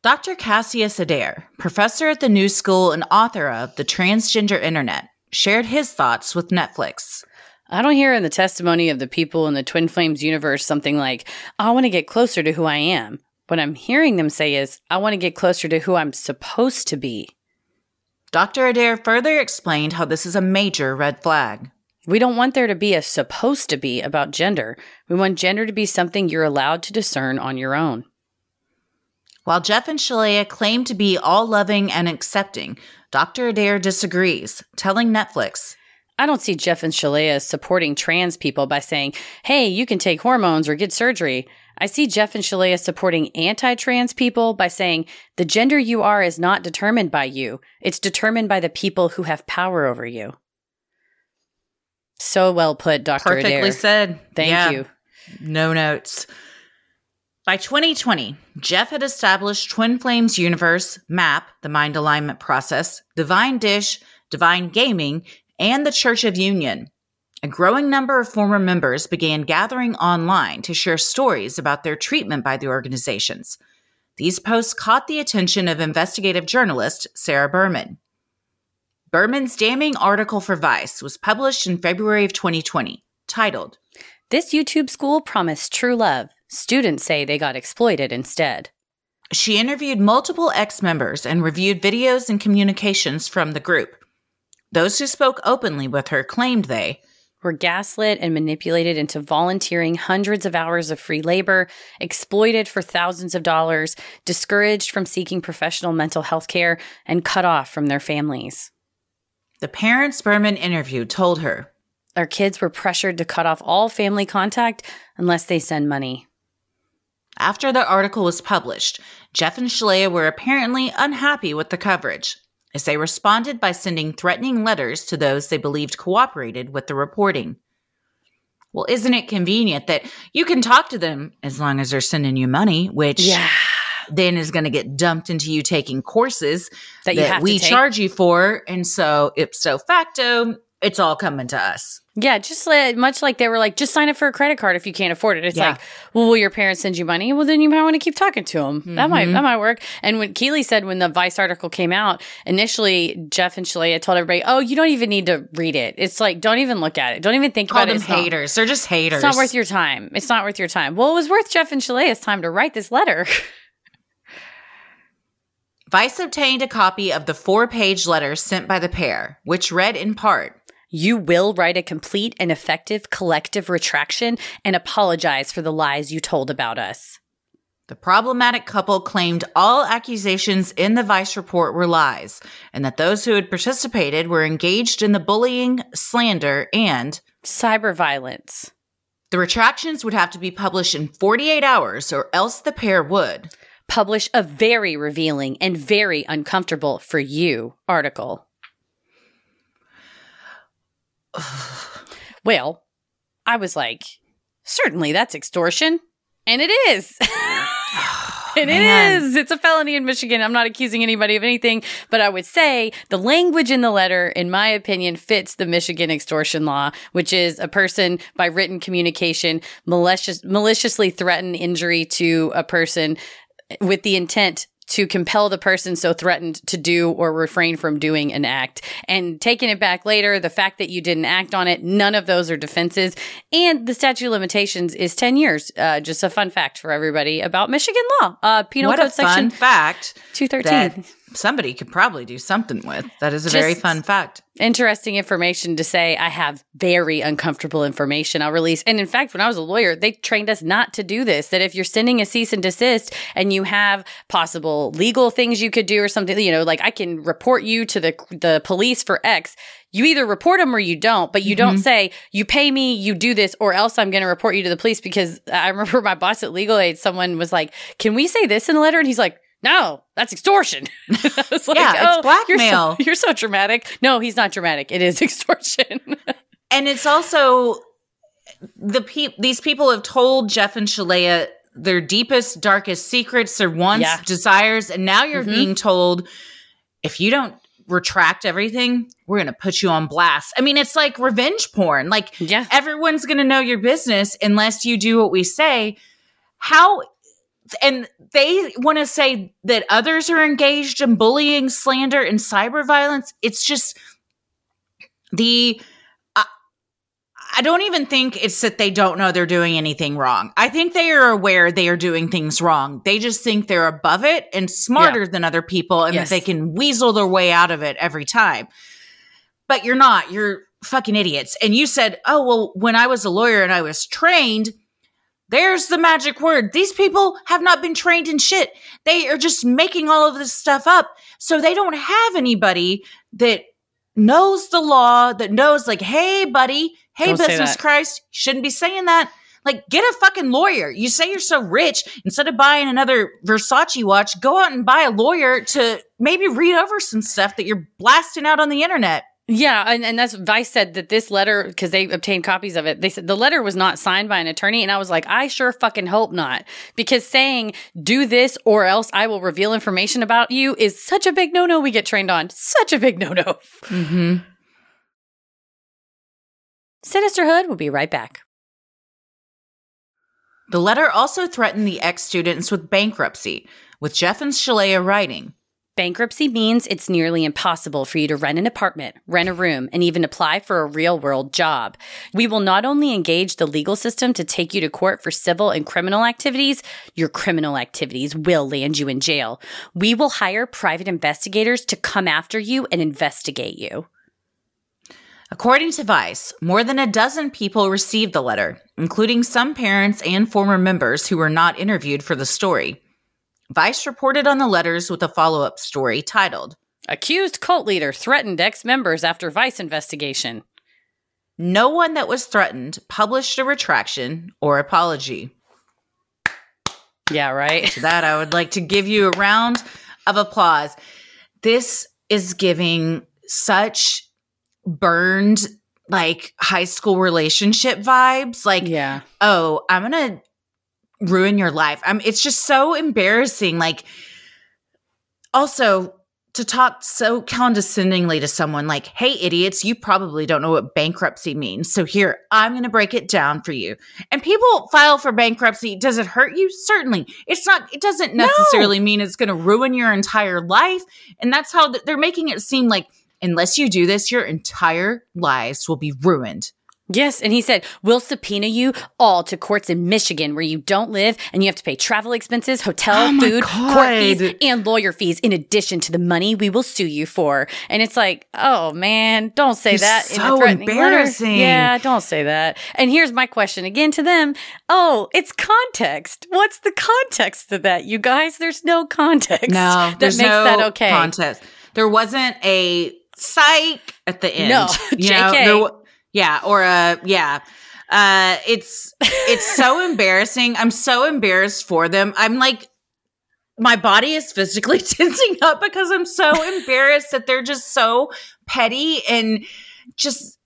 Dr. Cassius Adair, professor at the New School and author of The Transgender Internet, shared his thoughts with Netflix. I don't hear in the testimony of the people in the Twin Flames universe something like, I want to get closer to who I am. What I'm hearing them say is, I want to get closer to who I'm supposed to be. Dr. Adair further explained how this is a major red flag. We don't want there to be a supposed to be about gender. We want gender to be something you're allowed to discern on your own. While Jeff and Shaleia claim to be all loving and accepting, Dr. Adair disagrees, telling Netflix, I don't see Jeff and Shaleia supporting trans people by saying, hey, you can take hormones or get surgery. I see Jeff and Shaleia supporting anti trans people by saying, the gender you are is not determined by you, it's determined by the people who have power over you. So well put, Dr. perfectly Adair. said. Thank Yeah, you. No notes. By 2020, Jeff had established Twin Flames Universe, MAP, the Mind Alignment Process, Divine Dish, Divine Gaming, and the Church of Union. A growing number of former members began gathering online to share stories about their treatment by the organizations. These posts caught the attention of investigative journalist Sarah Berman. Berman's damning article for Vice was published in February of 2020, titled, This YouTube school promised true love. Students say they got exploited instead. She interviewed multiple ex members and reviewed videos and communications from the group. Those who spoke openly with her claimed they were gaslit and manipulated into volunteering hundreds of hours of free labor, exploited for thousands of dollars, discouraged from seeking professional mental health care, and cut off from their families. The parents Berman interviewed told her Our kids were pressured to cut off all family contact unless they send money. After the article was published, Jeff and Shaleia were apparently unhappy with the coverage, as they responded by sending threatening letters to those they believed cooperated with the reporting. Well, isn't it convenient that you can talk to them as long as they're sending you money, which Yeah. then is going to get dumped into you taking courses That you have to we charge you for. And so, ipso facto, it's all coming to us. Yeah, just like, much like they were like, just sign up for a credit card if you can't afford it. It's Yeah. like, well, will your parents send you money? Well, then you might want to keep talking to them. That might Mhm. that might work. And when Keely said when the Vice article came out, initially Jeff and Shaleia told everybody, "Oh, you don't even need to read it. It's like don't even look at it. Don't even think Call about it. them It's not- haters. They're just haters. It's not worth your time. It's not worth your time. Well, it was worth Jeff and Shaleia's time to write this letter. Vice obtained a copy of the four page letter sent by the pair, which read in part You will write a complete and effective collective retraction and apologize for the lies you told about us. The problematic couple claimed all accusations in the Vice report were lies, and that those who had participated were engaged in the bullying, slander, and Cyber violence. the retractions would have to be published in 48 hours, or else the pair would. Publish a very revealing and very uncomfortable for you article. well, I was like, certainly that's extortion. And it is. And it Man. is. It's a felony in Michigan. I'm not accusing anybody of anything, but I would say the language in the letter, in my opinion, fits the Michigan extortion law, which is a person by written communication malicious, maliciously threaten injury to a person with the intent to compel the person so threatened to do or refrain from doing an act. And taking it back later, the fact that you didn't act on it, none of those are defenses. And the statute of limitations is 10 years. Uh, just a fun fact for everybody about Michigan law. Uh, Penal what Code a fun Section fact 213. Somebody could probably do something with. That is a very fun fact. interesting information to say I have very uncomfortable information I'll release. And in fact, when I was a lawyer, they trained us not to do this. That if you're sending a cease and desist and you have possible legal things you could do or something, you know, like I can report you to the the police for X. You either report them or you don't, but you don't mm-hmm. say you pay me, you do this, or else I'm going to report you to the police. Because I remember my boss at Legal Aid, someone was like, "Can we say this in the letter?" And he's like. No, that's extortion. I was like, Yeah, it's "Oh, You're blackmail." so, you're so dramatic. No, he's not dramatic. It is extortion. And it's also the pe- these people have told Jeff and Shaleia their deepest, darkest secrets, their wants, Yeah. desires, and now you're Mhm. being told if you don't retract everything, we're going to put you on blast. I mean, it's like revenge porn. Like yeah. everyone's going to know your business unless you do what we say. How and they want to say that others are engaged in bullying, slander, and cyber violence. It's just the. I- I don't even think it's that they don't know they're doing anything wrong. I think they are aware they are doing things wrong. They just think they're above it and smarter than other people and Yes. that they can weasel their way out of it every time. But you're not. You're fucking idiots. And you said, oh, well, when I was a lawyer and I was trained, there's the magic word. These people have not been trained in shit. They are just making all of this stuff up. So they don't have anybody that knows the law, that knows, like, hey, buddy, hey, Don't business. Christ, shouldn't be saying that. Like, get a fucking lawyer. You say you're so rich. Instead of buying another Versace watch, go out and buy a lawyer to maybe read over some stuff that you're blasting out on the internet. Yeah, and, and that's Vice said that this letter because they obtained copies of it. They said the letter was not signed by an attorney, and I was like, I sure fucking hope not, because saying do this or else I will reveal information about you is such a big no no. We get trained on such a big no no. Mm-hmm. Sinisterhood will be right back. The letter also threatened the ex students with bankruptcy, with Jeff and Shaleia writing. Bankruptcy means it's nearly impossible for you to rent an apartment, rent a room, and even apply for a real world job. We will not only engage the legal system to take you to court for civil and criminal activities, your criminal activities will land you in jail. We will hire private investigators to come after you and investigate you. According to Vice, more than a dozen people received the letter, including some parents and former members who were not interviewed for the story. Vice reported on the letters with a follow up story titled Accused cult leader threatened ex members after Vice investigation. No one that was threatened published a retraction or apology. Yeah, right. To that, I would like to give you a round of applause. This is giving such burned, like high school relationship vibes. Like, Yeah. oh, I'm gonna ruin your life. I'm it's just so embarrassing. Like also to talk so condescendingly to someone like, hey, idiots, you probably don't know what bankruptcy means. So here, I'm going to break it down for you. And people file for bankruptcy. Does it hurt you? Certainly. It's not, it doesn't No. necessarily mean it's going to ruin your entire life. And that's how th- they're making it seem like, unless you do this, your entire lives will be ruined. Yes, and he said, We'll subpoena you all to courts in Michigan where you don't live and you have to pay travel expenses, hotel, Oh food, court fees, and lawyer fees in addition to the money we will sue you for. And it's like, oh man, don't say that in so a threatening letter. embarrassing. Yeah, don't say that. And here's my question again to them. Oh, it's context. What's the context to that, you guys? There's no context. No, that there's makes no that okay. Contest. There wasn't a psych at the end. No, know, JK. there wa- yeah, or a yeah. Uh, it's it's so embarrassing. I'm so embarrassed for them. I'm like, my body is physically tensing up because I'm so embarrassed that they're just so petty and just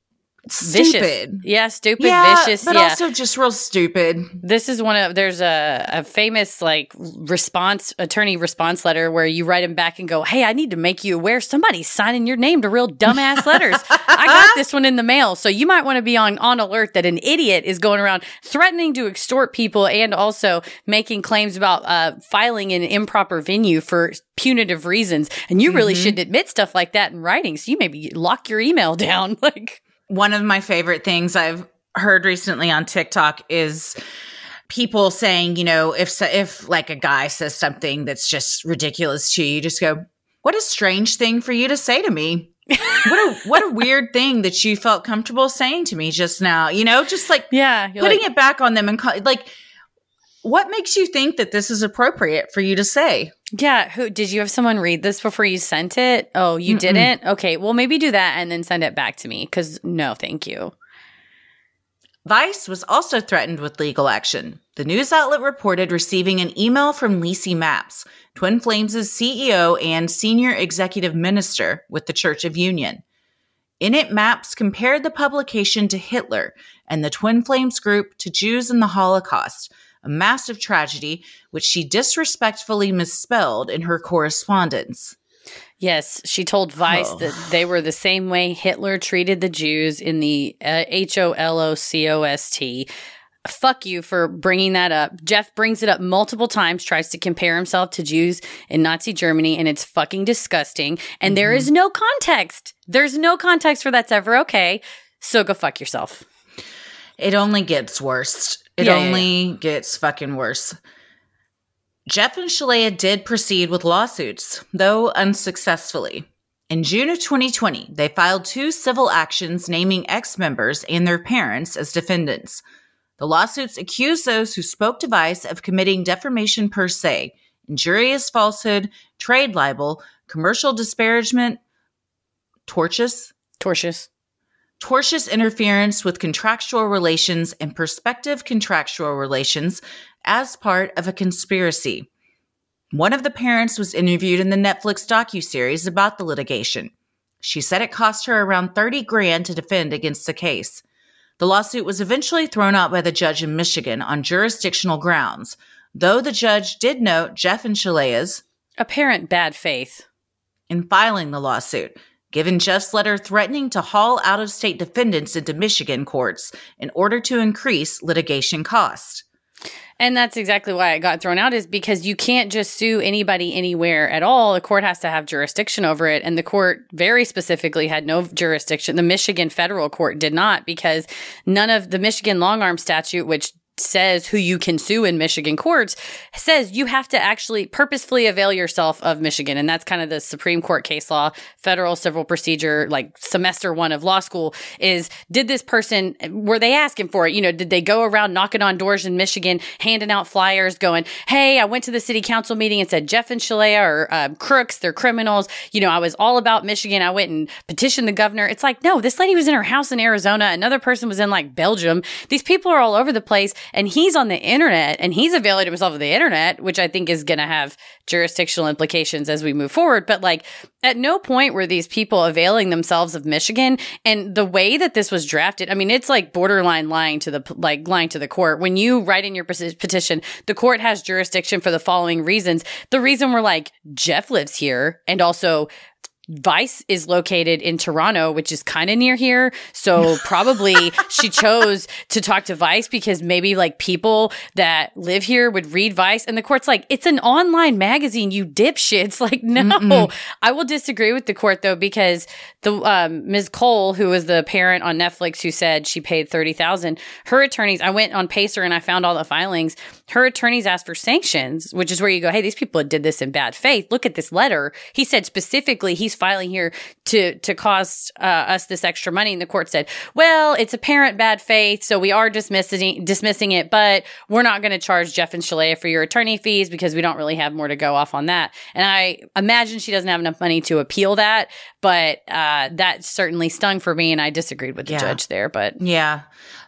Vicious. stupid. Yeah, stupid, yeah, vicious. but yeah. also just real stupid. This is one of there's a, a famous like response attorney response letter where you write him back and go, "Hey, I need to make you aware somebody's signing your name to real dumbass letters. I got this one in the mail, so you might want to be on on alert that an idiot is going around threatening to extort people and also making claims about uh, filing in improper venue for punitive reasons. And you really Mhm. shouldn't admit stuff like that in writing. So you maybe lock your email down, like." One of my favorite things I've heard recently on TikTok is people saying, you know, if if like a guy says something that's just ridiculous to you, you just go, "What a strange thing for you to say to me." what a what a weird thing that you felt comfortable saying to me just now. You know, just like Yeah, putting like, it back on them and like what makes you think that this is appropriate for you to say? Yeah, who did you have someone read this before you sent it? Oh, you Mm-mm. didn't? Okay, well maybe do that and then send it back to me cuz no, thank you. Vice was also threatened with legal action. The news outlet reported receiving an email from Lisi Maps, Twin Flames' CEO and senior executive minister with the Church of Union. In it, Maps compared the publication to Hitler and the Twin Flames group to Jews in the Holocaust, a massive tragedy which she disrespectfully misspelled in her correspondence. Yes, she told Vice Oh. that they were the same way Hitler treated the Jews in the uh, H O L O C O S T. Fuck you for bringing that up. Jeff brings it up multiple times, tries to compare himself to Jews in Nazi Germany, and it's fucking disgusting. And there Mm-hmm. is no context. There's no context for that's ever okay. So go fuck yourself. It only gets worse. It Yeah, yeah, only gets fucking worse. Jeff and Shaleia did proceed with lawsuits, though unsuccessfully. In June of 2020, they filed two civil actions naming ex members and their parents as defendants. The lawsuits accuse those who spoke to Vice of committing defamation per se, injurious falsehood, trade libel, commercial disparagement, tortious, Tortious. Tortious interference with contractual relations and prospective contractual relations as part of a conspiracy. One of the parents was interviewed in the Netflix docuseries about the litigation. She said it cost her around 30 grand to defend against the case. The lawsuit was eventually thrown out by the judge in Michigan on jurisdictional grounds, though the judge did note Jeff and Shaleia's Apparent bad faith. in filing the lawsuit, given Jeff's letter threatening to haul out of state defendants into Michigan courts in order to increase litigation costs. And that's exactly why it got thrown out is because you can't just sue anybody anywhere at all. The court has to have jurisdiction over it. And the court very specifically had no jurisdiction. The Michigan federal court did not because none of the Michigan long arm statute, which says who you can sue in Michigan courts says you have to actually purposefully avail yourself of Michigan. And that's kind of the Supreme Court case law, federal civil procedure, like semester one of law school is did this person, were they asking for it? You know, did they go around knocking on doors in Michigan, handing out flyers going, Hey, I went to the city council meeting and said Jeff and Shaleia are uh, crooks. They're criminals. You know, I was all about Michigan. I went and petitioned the governor. It's like, no, this lady was in her house in Arizona. Another person was in like Belgium. These people are all over the place and he's on the internet and he's availing himself of the internet, which I think is going to have jurisdictional implications as we move forward. But like at no point were these people availing themselves of Michigan and the way that this was drafted. I mean, it's like borderline lying to the, like lying to the court. When you write in your petition, the court has jurisdiction for the following reasons. The reason we're like, Jeff lives here and also Vice is located in Toronto, which is kind of near here. So probably she chose to talk to Vice because maybe like people that live here would read Vice. And the court's like, it's an online magazine, you dipshits. Like, no, Mm-mm. I will disagree with the court though, because the, um, Ms. Cole, who was the parent on Netflix who said she paid 30,000, her attorneys, I went on Pacer and I found all the filings. Her attorneys asked for sanctions, which is where you go, Hey, these people did this in bad faith. Look at this letter. He said specifically he's filing here to to cost uh, us this extra money. And the court said, well, it's apparent bad faith, so we are dismissing dismissing it, but we're not going to charge Jeff and Shaleia for your attorney fees because we don't really have more to go off on that. And I imagine she doesn't have enough money to appeal that, but uh, that certainly stung for me, and I disagreed with the yeah. judge there. But yeah,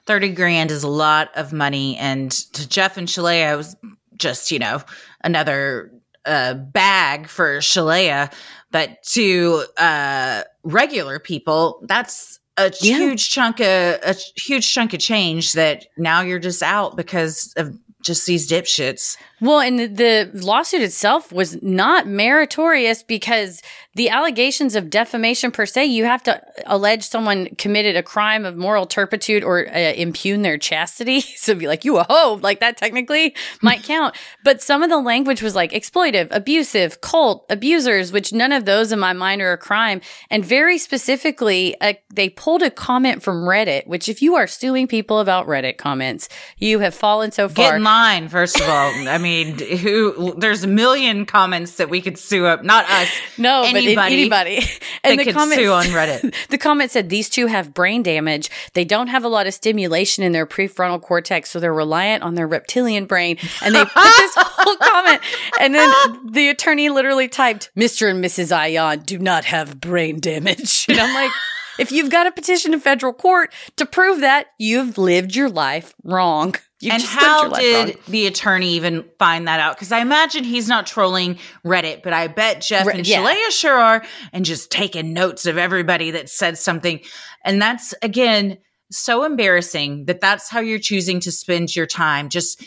thirty grand is a lot of money, and to Jeff and Shaleia, it was just you know another uh, bag for Shaleia. But to uh, regular people, that's a yeah. huge chunk of a huge chunk of change that now you're just out because of just these dipshits. Well, and the, the, lawsuit itself was not meritorious because the allegations of defamation per se, you have to allege someone committed a crime of moral turpitude or uh, impugn their chastity. so be like, you a hoe, like that technically might count. But some of the language was like exploitive, abusive, cult, abusers, which none of those in my mind are a crime. And very specifically, uh, they pulled a comment from Reddit, which if you are suing people about Reddit comments, you have fallen so far. Get in line, first of all. I mean, who? There's a million comments that we could sue up. Not us. No, anybody. anybody. And the comment on Reddit. the comment said these two have brain damage. They don't have a lot of stimulation in their prefrontal cortex, so they're reliant on their reptilian brain. And they put this whole comment, and then the attorney literally typed, "Mr. and Mrs. Ayan do not have brain damage," and I'm like. If you've got a petition in federal court to prove that, you've lived your life wrong. You and how did wrong. the attorney even find that out? Because I imagine he's not trolling Reddit, but I bet Jeff Re- and yeah. Shaleia sure are, and just taking notes of everybody that said something. And that's again so embarrassing that that's how you're choosing to spend your time. Just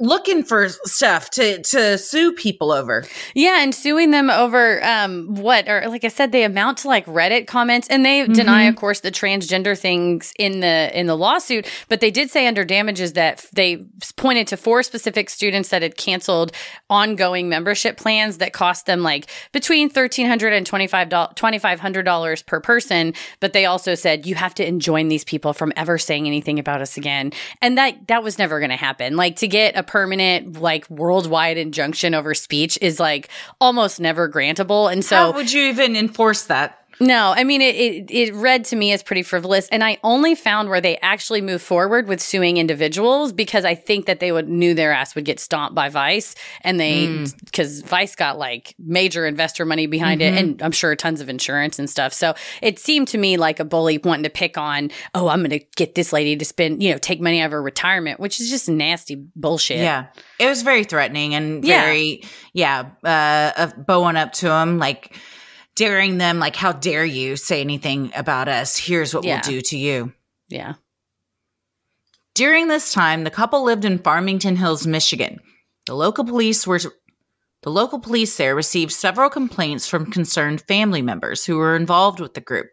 looking for stuff to to sue people over. Yeah, and suing them over um what or like I said they amount to like Reddit comments and they mm-hmm. deny of course the transgender things in the in the lawsuit, but they did say under damages that they pointed to four specific students that had canceled ongoing membership plans that cost them like between $1300 and $2500 per person, but they also said you have to enjoin these people from ever saying anything about us again. And that that was never going to happen. Like to get get a permanent, like worldwide injunction over speech is like almost never grantable. And so, how would you even enforce that? No, I mean, it, it, it, read to me as pretty frivolous. And I only found where they actually moved forward with suing individuals because I think that they would knew their ass would get stomped by Vice. And they, because mm. Vice got like major investor money behind mm-hmm. it and I'm sure tons of insurance and stuff. So it seemed to me like a bully wanting to pick on, oh, I'm going to get this lady to spend, you know, take money out of her retirement, which is just nasty bullshit. Yeah. It was very threatening and very, yeah, yeah uh, bowing up to him. Like, daring them like how dare you say anything about us? Here's what yeah. we'll do to you. Yeah. During this time the couple lived in farmington hills michigan. The local police were the local police there received several complaints from concerned family members who were involved with the group.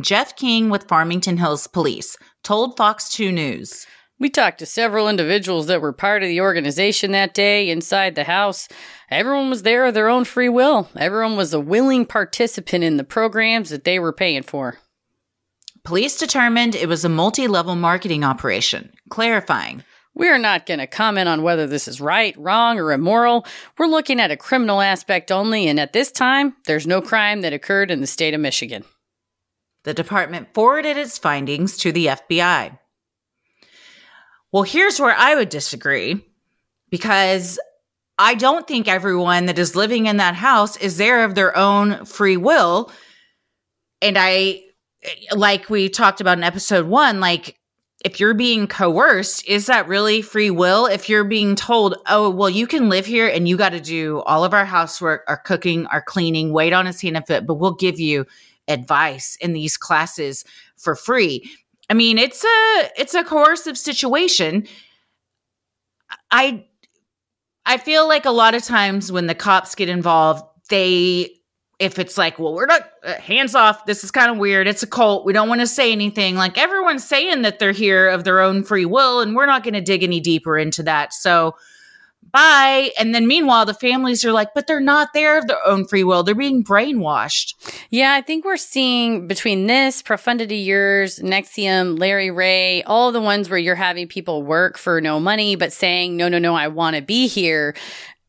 Jeff king with farmington hills police told fox 2 news We talked to several individuals that were part of the organization that day inside the house. Everyone was there of their own free will. Everyone was a willing participant in the programs that they were paying for. Police determined it was a multi level marketing operation, clarifying. We're not going to comment on whether this is right, wrong, or immoral. We're looking at a criminal aspect only, and at this time, there's no crime that occurred in the state of Michigan. The department forwarded its findings to the FBI. Well, here's where I would disagree because I don't think everyone that is living in that house is there of their own free will. And I, like we talked about in episode one, like if you're being coerced, is that really free will? If you're being told, oh, well, you can live here and you got to do all of our housework, our cooking, our cleaning, wait on a and foot, but we'll give you advice in these classes for free. I mean, it's a it's a coercive situation. I I feel like a lot of times when the cops get involved, they if it's like, well, we're not uh, hands off. This is kind of weird. It's a cult. We don't want to say anything. Like everyone's saying that they're here of their own free will, and we're not going to dig any deeper into that. So bye. And then meanwhile, the families are like, but they're not there of their own free will. They're being brainwashed. Yeah, I think we're seeing between this, Profundity Years, NXIVM, Larry Ray, all the ones where you're having people work for no money, but saying, no, no, no, I want to be here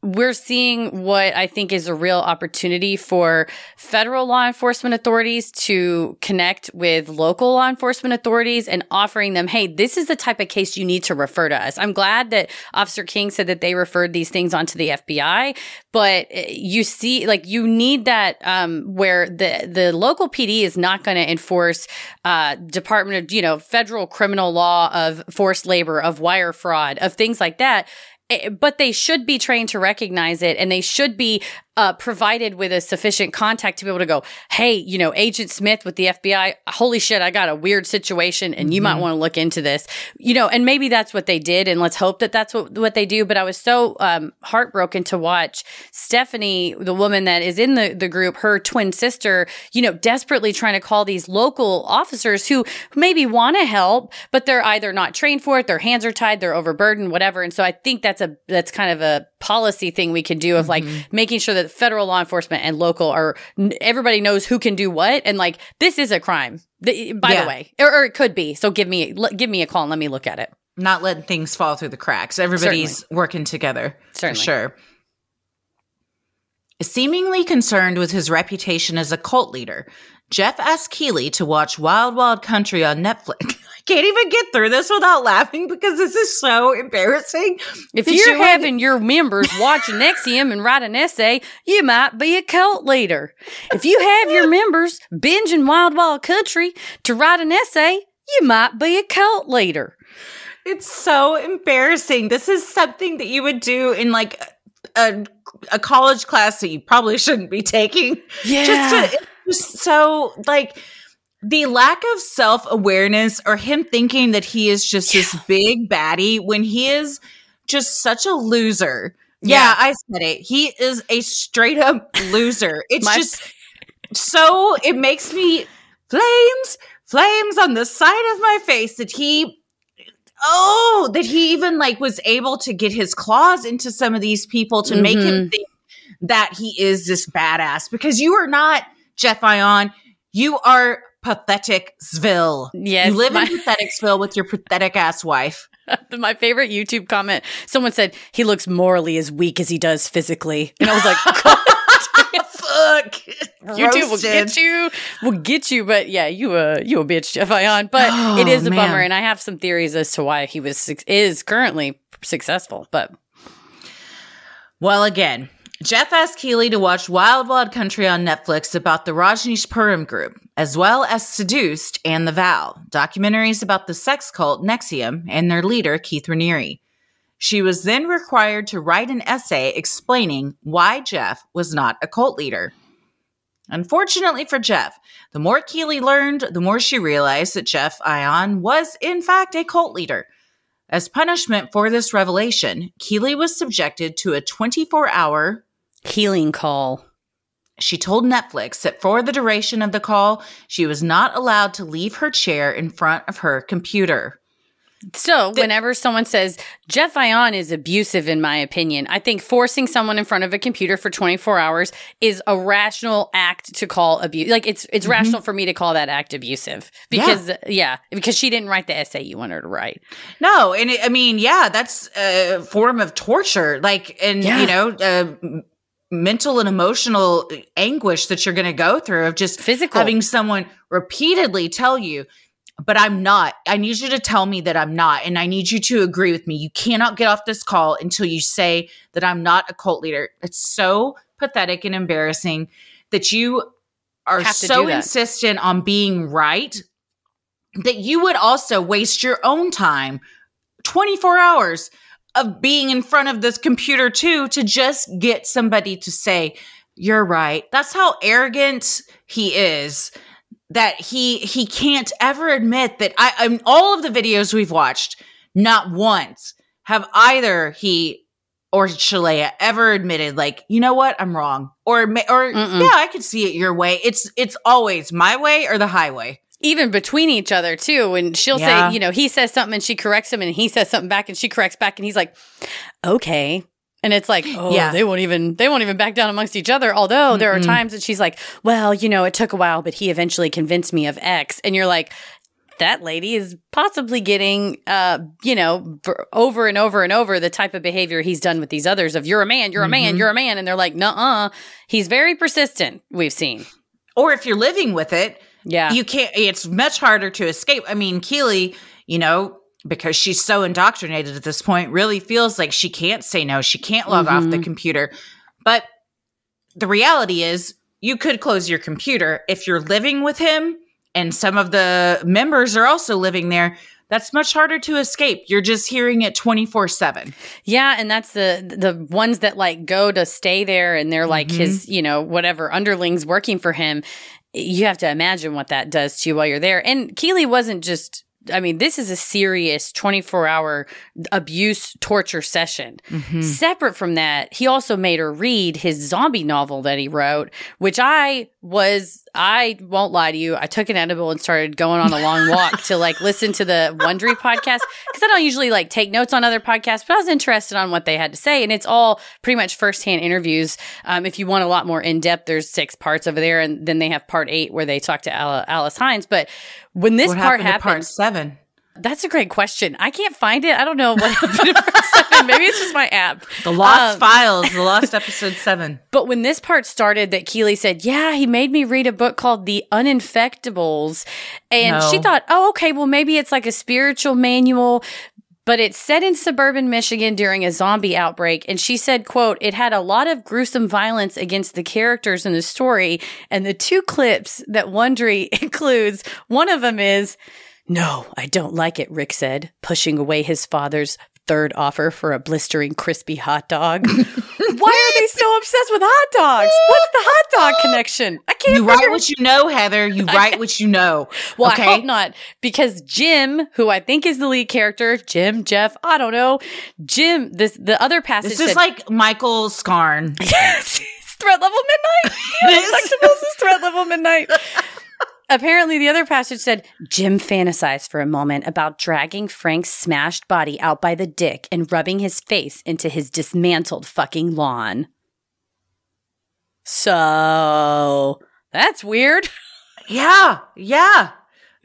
we're seeing what I think is a real opportunity for federal law enforcement authorities to connect with local law enforcement authorities and offering them, hey, this is the type of case you need to refer to us. I'm glad that Officer King said that they referred these things onto the FBI, but eh, you see, like, you need that um, where the the local PD is not going to enforce uh, Department of you know federal criminal law of forced labor, of wire fraud, of things like that Eh, but they should be trained to recognize it and they should be uh, provided with a sufficient contact to be able to go, hey, you know, Agent Smith with the FBI, holy shit, I got a weird situation and you mm-hmm. might want to look into this, you know, and maybe that's what they did. And let's hope that that's what, what they do. But I was so um, heartbroken to watch Stephanie, the woman that is in the, the group, her twin sister, you know, desperately trying to call these local officers who maybe want to help, but they're either not trained for it, their hands are tied, they're overburdened, whatever. And so I think that's a, that's kind of a policy thing we can do of like mm-hmm. making sure that federal law enforcement and local are everybody knows who can do what and like this is a crime the, by yeah. the way or, or, it could be so give me give me a call and let me look at it not letting things fall through the cracks everybody's Certainly. working together Certainly. for sure Seemingly concerned with his reputation as a cult leader, Jeff asked Keeley to watch Wild Wild Country on Netflix. can't even get through this without laughing because this is so embarrassing. If you're you having your members watch NXIVM and write an essay, you might be a cult leader. If you have your members binging Wild Wild Country to write an essay, you might be a cult leader. It's so embarrassing. This is something that you would do in like a, a college class that you probably shouldn't be taking. Yeah. Just, to, just so like the lack of self awareness or him thinking that he is just yeah. this big baddie when he is just such a loser. Yeah. yeah, I said it. He is a straight up loser. It's My- just so it makes me flames, flames on the side of my face that he oh, that he even like was able to get his claws into some of these people to mm-hmm. make him mm-hmm. think that he is this badass because you are not Jeff Ayan. You are pathetic Sville. Yes. You live my- in Patheticsville with your pathetic ass wife. my favorite YouTube comment someone said, he looks morally as weak as he does physically. And I was like, God Fuck. YouTube will get you. Will get you. But yeah, you a you a bitch, Jeff Ayan. But oh, it is a man. bummer, and I have some theories as to why he was is currently successful. But well, again, Jeff asked Keeley to watch Wild Wild Country on Netflix about the Rajneeshpuram group, as well as Seduced and The Vow, documentaries about the sex cult NXIVM and their leader, Keith Raniere. She was then required to write an essay explaining why Jeff was not a cult leader. Unfortunately for Jeff, the more Keeley learned, the more she realized that Jeff Ayan was, in fact, a cult leader. As punishment for this revelation, Keeley was subjected to a 24 hour healing call. She told Netflix that for the duration of the call, she was not allowed to leave her chair in front of her computer. So, whenever someone says Jeff Ayan is abusive, in my opinion, I think forcing someone in front of a computer for 24 hours is a rational act to call abuse. Like it's it's rational for me to call that act abusive because yeah. because she didn't write the essay you want her to write. No, and it, I mean, yeah, that's a form of torture. Like, and Yeah. you know, uh, mental and emotional anguish that you're going to go through of just Physical. having someone repeatedly tell you, but I'm not. I need you to tell me that I'm not. And I need you to agree with me. You cannot get off this call until you say that I'm not a cult leader. It's so pathetic and embarrassing that you are so insistent on being right that you would also waste your own time 24 hours of being in front of this computer too to just get somebody to say you're right. That's how arrogant he is that he he can't ever admit that i i'm all of the videos we've watched not once have either he or Shaleia ever admitted like you know what? I'm wrong. Or or Mm-mm. yeah i could see it your way. It's it's always my way or the highway even between each other too. And she'll Yeah. say, you know, he says something and she corrects him, and he says something back and she corrects back, and he's like, okay. And it's like, oh, Yeah. they won't even they won't even back down amongst each other. Although there are times that she's like, well, you know, it took a while, but he eventually convinced me of X. And you're like, that lady is possibly getting, uh, you know, b- over and over and over the type of behavior he's done with these others of you're a man, you're a man, Mhm. you're a man, and they're like, nuh-uh. He's very persistent. We've seen, or if you're living with it yeah, you can't it's much harder to escape. I mean keely you know because she's so indoctrinated at this point really feels like she can't say no. She can't log off the Mhm. computer. But the reality is you could close your computer. If you're living with him and some of the members are also living there that's much harder to escape. You're just hearing it 24/7 Yeah, and that's the the ones that like go to stay there and they're like Mhm. his, you know, whatever underlings working for him. You have to imagine what that does to you while you're there. And Keeley wasn't just I mean, this is a serious 24 hour abuse torture session. Separate from that, he also made her read his zombie novel that he wrote, which I was, I won't lie to you, I took an edible and started going on a long walk to like listen to the Wondery podcast because I don't usually like take notes on other podcasts, but I was interested on what they had to say. And it's all pretty much firsthand interviews. Um, if you want a lot more in depth, there's six parts over there. And then they have part eight where they talk to Alice Hines. But when this what part happened to happened, 7 that's a great question. I can't find it. I don't know what happened seven. Maybe it's just my app. the lost Um, files the lost episode 7 But when this part started, that Keeley said, "Yeah, he made me read a book called The Uninfectables," and No. she thought, "Oh, okay, well maybe it's like a spiritual manual." But it's set in suburban Michigan during a zombie outbreak, and she said, "quote It had a lot of gruesome violence against the characters in the story, and the two clips that Wondery includes, one of them is." No, I don't like it, Rick said, pushing away his father's third offer for a blistering crispy hot dog. Why are they so obsessed with hot dogs? What's the hot dog connection? I can't you write what you know heather you write what you know Well, okay I hope not, because Jim, who I think is the lead character, Jim, Jeff, I don't know, Jim. This the other passage. This is said- like Michael Scarn. yes, threat level midnight. It is. Uninfectables is threat level midnight. Apparently, the other passage said Jim fantasized for a moment about dragging Frank's smashed body out by the dick and rubbing his face into his dismantled fucking lawn. So that's weird. Yeah, yeah.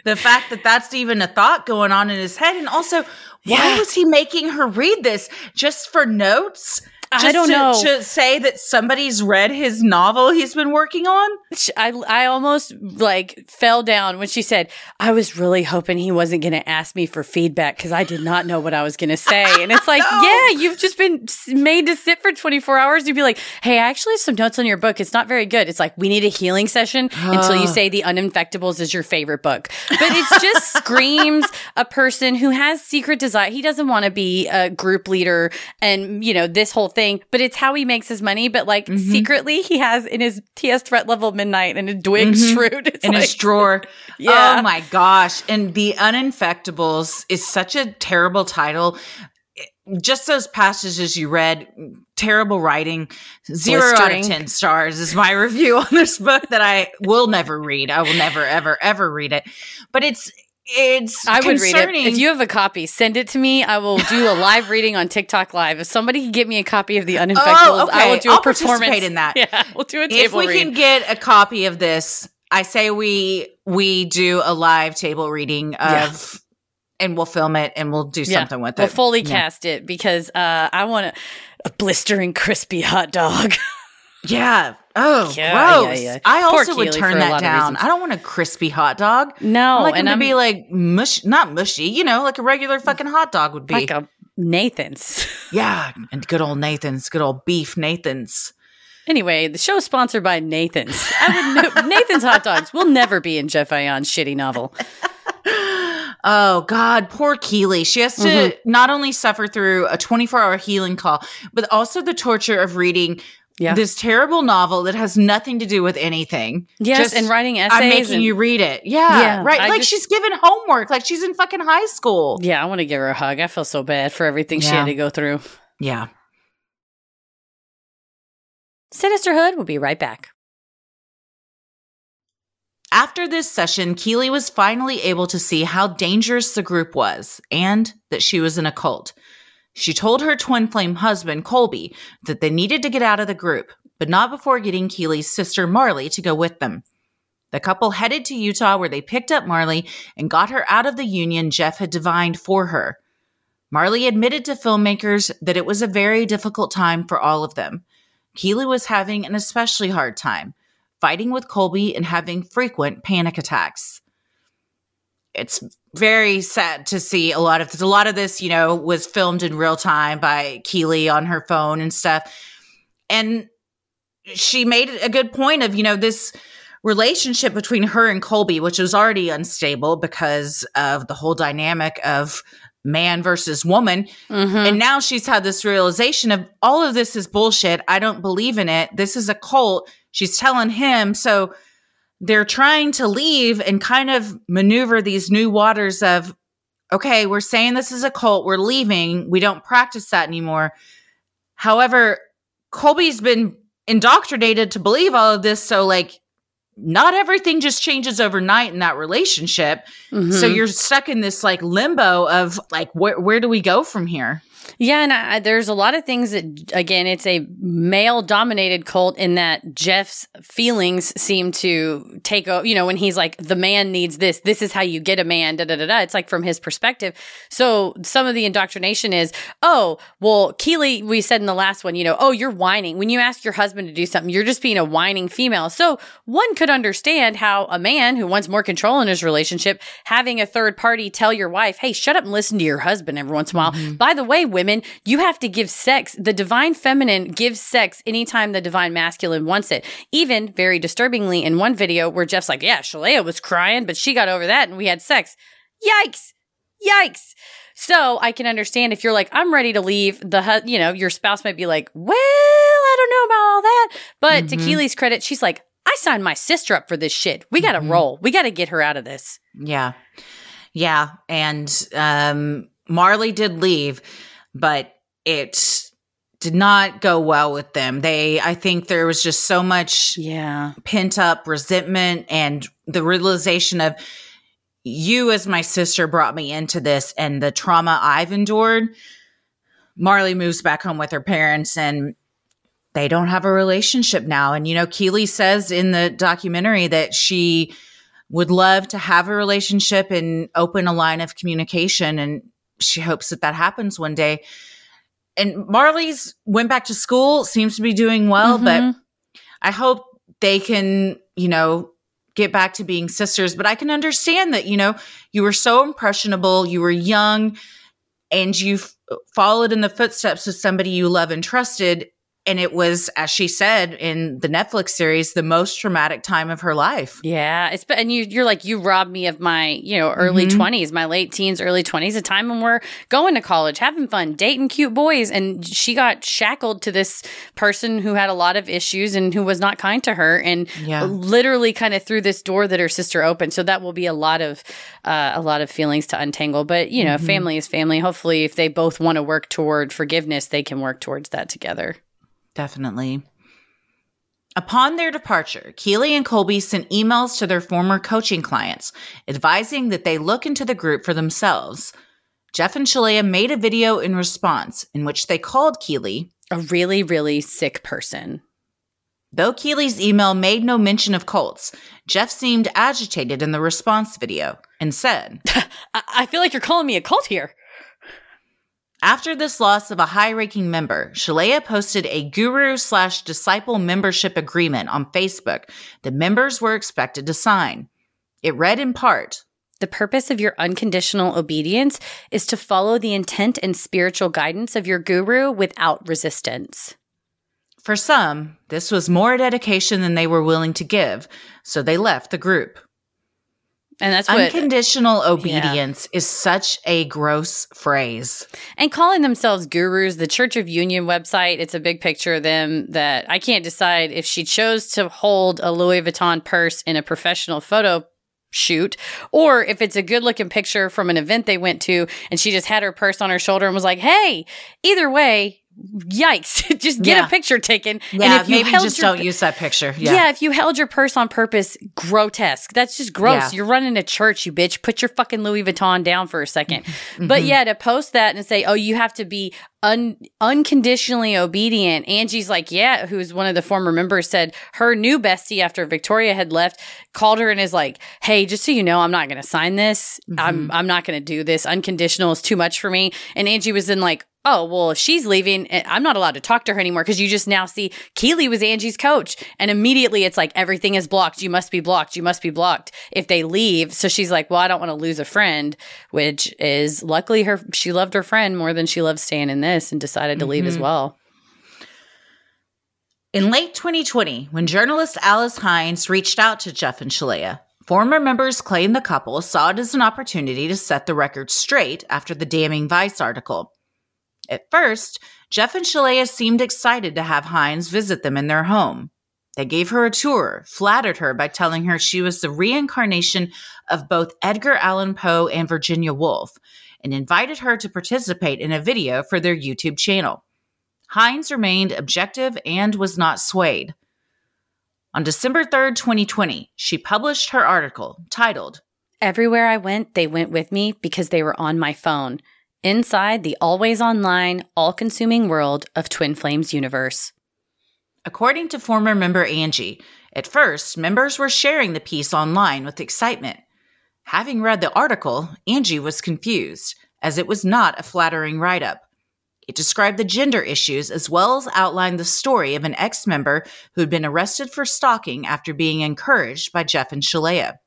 The fact that that's even a thought going on in his head, and also, why Yeah. was he making her read this just for notes? I don't to, know. To say that somebody's read his novel he's been working on. I I almost like fell down when she said, "I was really hoping he wasn't going to ask me for feedback because I did not know what I was going to say." And it's like, No. yeah, you've just been made to sit for 24 hours. You'd be like, "Hey, I actually have some notes on your book. It's not very good." It's like we need a healing session until you ah. say the Uninfectables is your favorite book. But it just screams a person who has secret desire. He doesn't want to be a group leader and you know this whole thing, but it's how he makes his money. But like Mhm. secretly, he has in his TS threat level midnight and a Dwight Mhm. Schrute. It's in like, his drawer. Yeah. Oh my gosh. And The Uninfectables is such a terrible title. Just those passages you read, terrible writing. Zero out of 10 stars is my review on this book that I will never read. I will never, ever, ever read it. But it's, it's I would read it. If you have a copy, send it to me. I will do a live reading on TikTok Live. If somebody can get me a copy of the Uninfectables, Oh, I will do a I'll performance participate in that. Yeah, we'll do a if we read. can get a copy of this, I say we we do a live table reading of, Yeah. and we'll film it and we'll do Yeah, something with it. We'll fully Yeah. cast it because uh, I want a, a blistering, crispy hot dog. Yeah. Oh, Yeah, yeah, gross. yeah. I Poor also would turn for a lot that down. I don't want a crispy hot dog. no, I like and to be like mush, not mushy, you know, like a regular fucking hot dog would be. like a Nathan's. yeah, and good old Nathan's, good old beef Nathan's. Anyway, the show's sponsored by Nathan's. I would Nathan's hot dogs will never be in Jeff Ayan's shitty novel. Oh God, poor Keely. She has to Mm-hmm. not only suffer through a 24 hour healing call, but also the torture of reading Yeah. this terrible novel that has nothing to do with anything. Yes, Just, and writing essays. I'm making and- you read it. Yeah, Yeah, right. I like just- she's given homework, like she's in fucking high school. Yeah, I want to give her a hug. I feel so bad for everything she had to go through. Yeah. Sinisterhood will be right back. After this session, Keely was finally able to see how dangerous the group was and that she was in a cult. She told her twin flame husband, Colby, that they needed to get out of the group, but not before getting Keely's sister, Marley, to go with them. The couple headed to Utah where they picked up Marley and got her out of the union Jeff had divined for her. Marley admitted to filmmakers that it was a very difficult time for all of them. Keely was having an especially hard time fighting with Colby and having frequent panic attacks. It's very sad to see a lot of this. A lot of this, you know, was filmed in real time by Keely on her phone and stuff. And she made a good point of, you know, this relationship between her and Colby, which was already unstable because of the whole dynamic of man versus woman. Mm-hmm. And now she's had this realization of all of this is bullshit. I don't believe in it. This is a cult. She's telling him. So they're trying to leave and kind of maneuver these new waters of, okay, we're saying this is a cult. We're leaving. We don't practice that anymore. However, Colby's been indoctrinated to believe all of this. So, like, not everything just changes overnight in that relationship. Mm-hmm. So you're stuck in this like limbo of like, where, where do we go from here? Yeah, and I, there's a lot of things that, again, it's a male dominated cult in that Jeff's feelings seem to take over. You know, when he's like, the man needs this, this is how you get a man, da da da da. It's like from his perspective. So some of the indoctrination is, oh, well, Keely, we said in the last one, you know, oh, you're whining. When you ask your husband to do something, you're just being a whining female. So one could understand how a man who wants more control in his relationship, having a third party tell your wife, hey, shut up and listen to your husband every once in a while. Mm-hmm. By the way, women, you have to give sex. The divine feminine gives sex anytime the divine masculine wants it. Even very disturbingly in one video where Jeff's like, yeah, Shaleia was crying, but she got over that and we had sex. Yikes. Yikes. So I can understand if you're like, I'm ready to leave. The you know your spouse might be like, well, I don't know about all that. But to Mhm. Keely's credit, she's like, I signed my sister up for this shit. We got to Mhm. roll. We got to get her out of this. Yeah. Yeah. And um, Marley did leave, but it did not go well with them. They, I think there was just so much Yeah. pent up resentment and the realization of you as my sister brought me into this and the trauma I've endured. Marley moves back home with her parents and they don't have a relationship now. And, you know, Keely says in the documentary that she would love to have a relationship and open a line of communication. And she hopes that that happens one day. And Marley's went back to school, seems to be doing well, but Mhm. I hope they can, you know, get back to being sisters. But I can understand that, you know, you were so impressionable, you were young, and you f- followed in the footsteps of somebody you love and trusted. And it was, as she said in the Netflix series, the most traumatic time of her life. Yeah, it's and you you're like you robbed me of my you know early Mhm. 20s, my late teens, early 20s, a time when we're going to college, having fun, dating cute boys, and she got shackled to this person who had a lot of issues and who was not kind to her, and Yeah. literally kind of through this door that her sister opened. So that will be a lot of uh, a lot of feelings to untangle. But you know, Mhm. family is family. Hopefully, if they both want to work toward forgiveness, they can work towards that together. Definitely. Upon their departure, Keeley and Colby sent emails to their former coaching clients, advising that they look into the group for themselves. Jeff and Shaleia made a video in response in which they called Keeley A really, really sick person. Though Keeley's email made no mention of cults, Jeff seemed agitated in the response video and said, I-, I feel like you're calling me a cult here. After this loss of a high ranking member, Shaleia posted a guru slash disciple membership agreement on Facebook that members were expected to sign. It read in part The purpose of your unconditional obedience is to follow the intent and spiritual guidance of your guru without resistance. For some, this was more dedication than they were willing to give, so they left the group. And that's what Unconditional obedience is such a gross phrase. and calling themselves gurus, the Church of Union website, it's a big picture of them that I can't decide if she chose to hold a Louis Vuitton purse in a professional photo shoot or if it's a good looking picture from an event they went to and she just had her purse on her shoulder and was like, "Hey, either way, yikes, just get Yeah. a picture taken." Yeah, and if you maybe held just your don't use that picture. yeah. Yeah. if you held your purse on purpose, grotesque. That's just gross. Yeah. You're running a church, you bitch. Put your fucking Louis Vuitton down for a 2nd Mm-hmm. But yeah, to post that and say, oh, you have to be un- unconditionally obedient. Angie's like, yeah, who's one of the former members said her new bestie after Victoria had left called her and is like, hey, just so you know, I'm not going to sign this. Mm-hmm. I'm, I'm not going to do this. Unconditional is too much for me. And Angie was in like, oh, well, if she's leaving, eh, I'm not allowed to talk to her anymore because you just now see Keely was Angie's coach. And immediately it's like, everything is blocked. You must be blocked. You must be blocked if they leave. So she's like, well, I don't want to lose a friend, which is luckily her, she loved her friend more than she loved staying in this and decided to leave as well. In late 2020, when journalist Alice Hines reached out to Jeff and Shaleia, former members claimed the couple saw it as an opportunity to set the record straight after the damning Vice article. At first, Jeff and Shaleia seemed excited to have Hines visit them in their home. They gave her a tour, flattered her by telling her she was the reincarnation of both Edgar Allan Poe and Virginia Woolf, and invited her to participate in a video for their YouTube channel. Hines remained objective and was not swayed. On December 3rd, 2020, she published her article titled, Everywhere I went, they went with me because they were on my phone, inside the always online, all consuming world of Twin Flames universe. According to former member Angie, at first, members were sharing the piece online with excitement. Having read the article, Angie was confused, as it was not a flattering write up. It described the gender issues as well as outlined the story of an ex member who had been arrested for stalking after being encouraged by Jeff and Shaleia.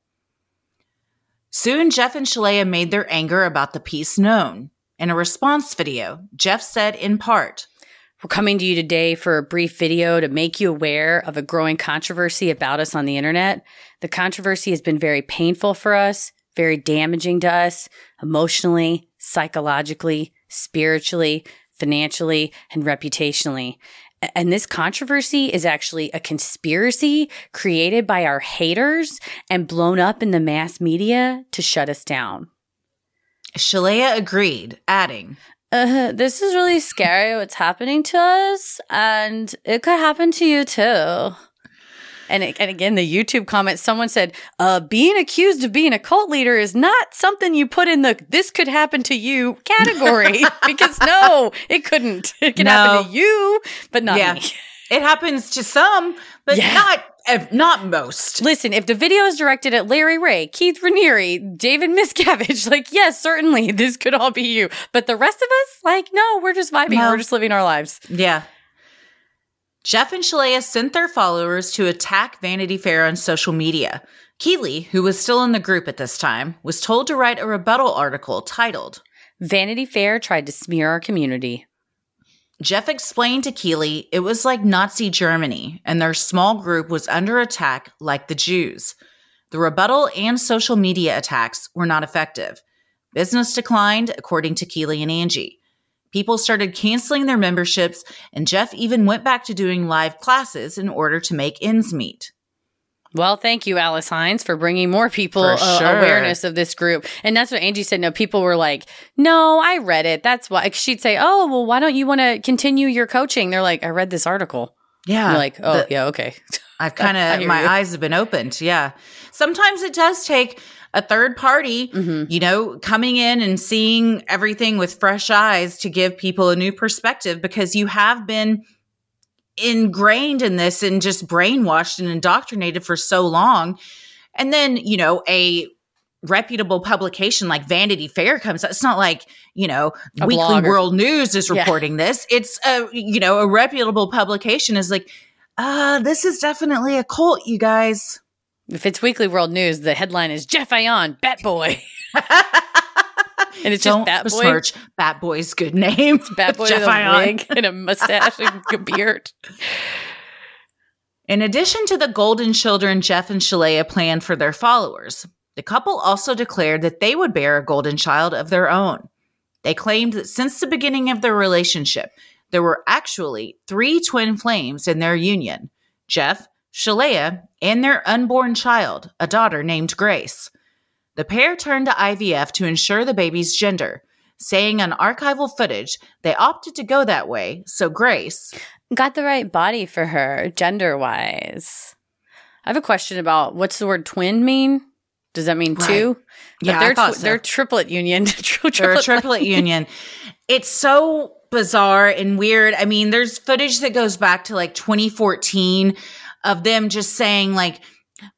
Soon, Jeff and Shaleia made their anger about the piece known. In a response video, Jeff said in part, We're coming to you today for a brief video to make you aware of a growing controversy about us on the internet. The controversy has been very painful for us, very damaging to us emotionally, psychologically, spiritually, financially, and reputationally. And this controversy is actually a conspiracy created by our haters and blown up in the mass media to shut us down. Shaleia agreed, adding, Uh, this is really scary what's happening to us, and it could happen to you too. And, it- and again, the YouTube comment, someone said, uh, being accused of being a cult leader is not something you put in the this could happen to you category. because no, it couldn't. It could happen to you, but not Yeah. me. It happens to some, but Yeah. not ev- not most. Listen, if the video is directed at Larry Ray, Keith Raniere, David Miscavige, like, yes, certainly this could all be you. But the rest of us, like, no, we're just vibing. No. We're just living our lives. Yeah. Jeff and Shaleia sent their followers to attack Vanity Fair on social media. Keeley, who was still in the group at this time, was told to write a rebuttal article titled, Vanity Fair tried to smear our community. Jeff explained to Keeley it was like Nazi Germany, and their small group was under attack like the Jews. The rebuttal and social media attacks were not effective. Business declined, according to Keeley and Angie. People started canceling their memberships, and Jeff even went back to doing live classes in order to make ends meet. Well, thank you, Alice Hines, for bringing more people uh, sure. awareness of this group. And that's what Angie said. No, people were like, "No, I read it. That's why." She'd say, "Oh, well, why don't you want to continue your coaching?" They're like, "I read this article." Yeah. You're like, "Oh, the- yeah, okay." I've kind of my you. eyes have been opened. Yeah. Sometimes it does take a third party, Mhm. you know, coming in and seeing everything with fresh eyes to give people a new perspective because you have been ingrained in this and just brainwashed and indoctrinated for so long. And then, you know, a reputable publication like Vanity Fair comes out. It's not like, you know, A Weekly blogger. World News is Yeah. reporting this. It's a, you know, a reputable publication is like, uh, this is definitely a cult, you guys. If it's Weekly World News, the headline is Jeff Ayan, Bat Boy. And it's just Don't Bat Boy. besmirch Bat Boy's good name. Bat Boy Jeff with a wig and a mustache and a beard. In addition to the golden children Jeff and Shaleia planned for their followers, the couple also declared that they would bear a golden child of their own. They claimed that since the beginning of their relationship, there were actually three twin flames in their union Jeff, Shaleia, and their unborn child, a daughter named Grace. The pair turned to IVF to ensure the baby's gender, saying on archival footage they opted to go that way so Grace, Got the right body for her, gender wise. I have a question about what's the word twin mean? Does that mean Right. two? But Yeah, they're, tw- so. they're triplet union. Tri- They're a triplet- triplet union. It's so bizarre and weird. I mean, there's footage that goes back to like 2014 of them just saying like,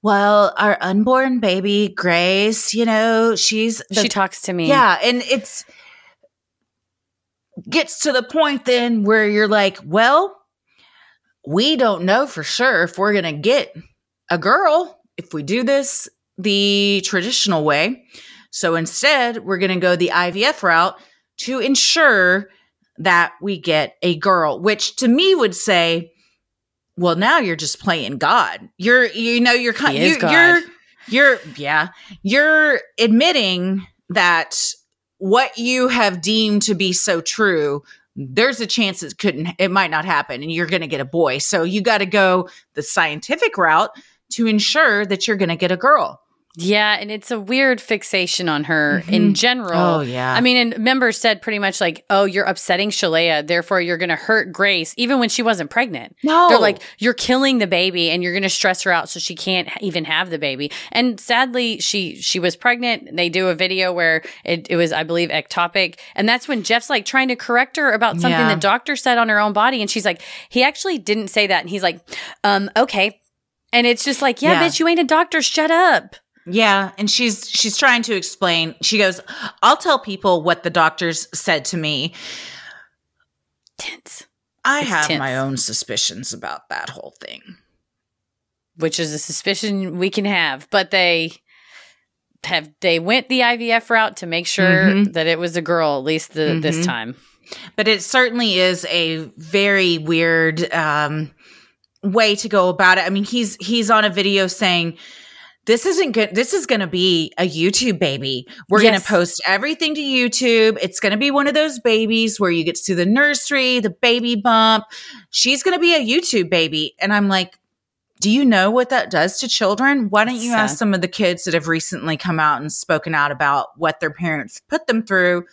well, our unborn baby, Grace, you know, she's the She talks to me. yeah, and it's gets to the point then where you're like, well, we don't know for sure if we're going to get a girl if we do this the traditional way. So instead, we're going to go the IVF route to ensure that we get a girl, which to me would say, well, now you're just playing God. You're, you know, you're kind, you, you're, you're, yeah, you're admitting that what you have deemed to be so true, there's a chance it couldn't, it might not happen, and you're going to get a boy. So you got to go the scientific route to ensure that you're going to get a girl. Yeah, and it's a weird fixation on her in Mhm. general. Oh, yeah. I mean, and members said pretty much like, "Oh, you're upsetting Shaleia, therefore you're going to hurt Grace, even when she wasn't pregnant." No, They're like, "You're killing the baby, and you're going to stress her out, so she can't even have the baby." And sadly, she she was pregnant. They do a video where it, it was, I believe, ectopic, and that's when Jeff's like trying to correct her about something Yeah. the doctor said on her own body, and she's like, "He actually didn't say that," and he's like, "Um, okay." And it's just like, yeah, Yeah. bitch, you ain't a doctor. Shut up. Yeah, and she's she's trying to explain. She goes, "I'll tell people what the doctors said to me. Tense. I It's have tense. my own suspicions about that whole thing." which is a suspicion we can have, but they have they went the IVF route to make sure Mhm. that it was a girl at least the, this Mhm. time. But it certainly is a very weird um, way to go about it. I mean, he's he's on a video saying. This isn't good. This is going to be a YouTube baby. We're going to post everything to YouTube. It's going to be one of those babies where you get to see the nursery, the baby bump. She's going to be a YouTube baby. And I'm like, do you know what that does to children? Why don't you ask some of the kids that have recently come out and spoken out about what their parents put them through,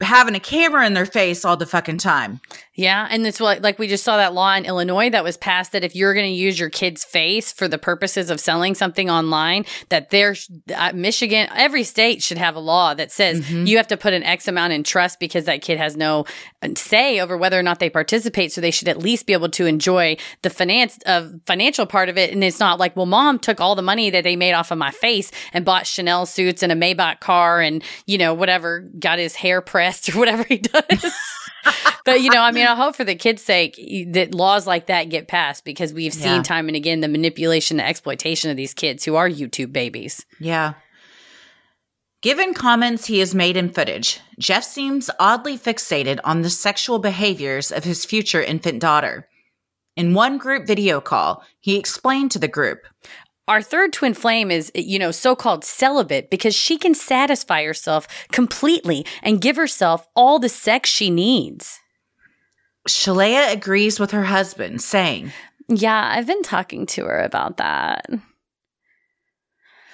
having a camera in their face all the fucking time? Yeah, and it's like like we just saw that law in Illinois that was passed that if you're going to use your kid's face for the purposes of selling something online, that there's uh, Michigan, every state should have a law that says Mhm. you have to put an X amount in trust because that kid has no uh, say over whether or not they participate. So they should at least be able to enjoy the finance of financial part of it. And it's not like, well, mom took all the money that they made off of my face and bought Chanel suits and a Maybach car and you know whatever, got his hair pressed or whatever he does. but you know, I mean, I hope for the kids' sake that laws like that get passed because we've seen Yeah. time and again the manipulation, the exploitation of these kids who are YouTube babies. Yeah. Given comments he has made in footage, Jeff seems oddly fixated on the sexual behaviors of his future infant daughter. In one group video call, he explained to the group, Our third twin flame is, you know, so called celibate because she can satisfy herself completely and give herself all the sex she needs. Shaleia agrees with her husband, saying, Yeah, I've been talking to her about that.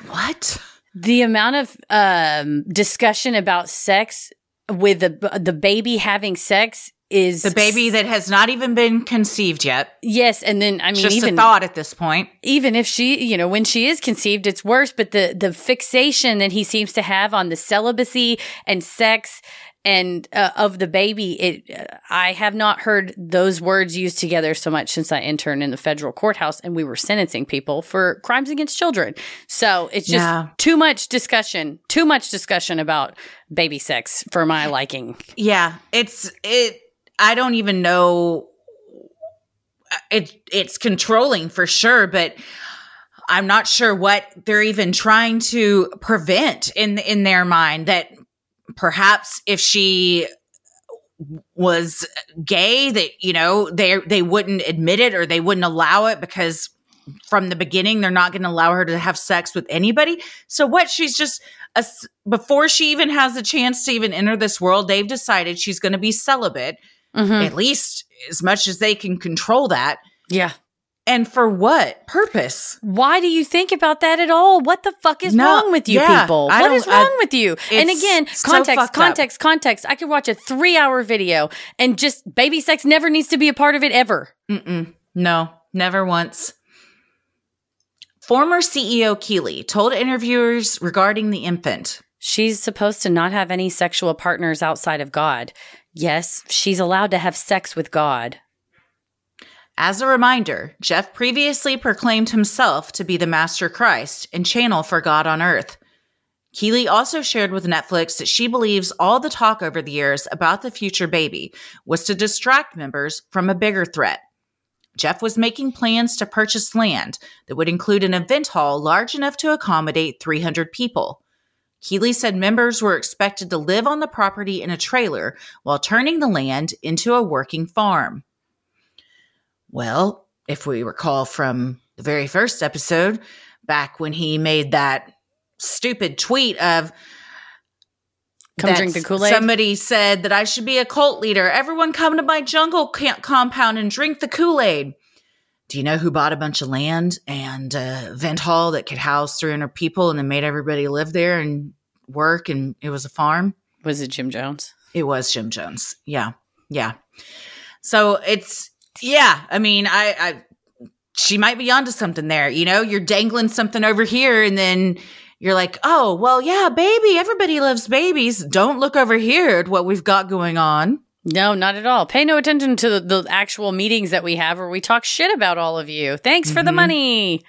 What? The amount of um, discussion about sex with the the baby having sex is The baby that has not even been conceived yet. yes, and then I mean Just even a thought at this point. even if she, you know, when she is conceived, it's worse. But the the fixation that he seems to have on the celibacy and sex and uh, of the baby, it I have not heard those words used together so much since I interned in the federal courthouse and we were sentencing people for crimes against children. So it's just Yeah. too much discussion, too much discussion about baby sex for my liking. Yeah, it's it. I don't even know. Uh, it it's controlling for sure, but I'm not sure what they're even trying to prevent in in their mind. That perhaps if she was gay, that you know they they wouldn't admit it or they wouldn't allow it because from the beginning they're not going to allow her to have sex with anybody. So what? She's just a before she even has a chance to even enter this world, they've decided she's going to be celibate, Mhm. at least as much as they can control that. Yeah. And for what purpose? Why do you think about that at all? What the fuck is No, wrong with you yeah, people? I What wrong I- with you? And again, so context, up. context, context. I could watch a three hour video and just baby sex never needs to be a part of it ever. Mm-mm. No, never once. Former CEO Keeley told interviewers regarding the infant. She's supposed to not have any sexual partners outside of God. Yes, she's allowed to have sex with God. As a reminder, Jeff previously proclaimed himself to be the Master Christ and channel for God on earth. Keeley also shared with Netflix that she believes all the talk over the years about the future baby was to distract members from a bigger threat. Jeff was making plans to purchase land that would include an event hall large enough to accommodate 300 people. Keeley said members were expected to live on the property in a trailer while turning the land into a working farm. Well, if we recall from the very first episode, back when he made that stupid tweet of Come drink the Kool Aid. Somebody said that I should be a cult leader. Everyone come to my jungle camp compound and drink the Kool Aid. Do you know who bought a bunch of land and a vent hall that could house 300 people and then made everybody live there and work and it was a farm? Was it Jim Jones? It was Jim Jones. Yeah. Yeah. So it's yeah, I mean, I I she might be onto something there. You know, you're dangling something over here and then you're like, "Oh, well, yeah, baby, everybody loves babies. Don't look over here at what we've got going on." No, not at all. Pay no attention to the, the actual meetings that we have where we talk shit about all of you. Thanks for the Mhm. money.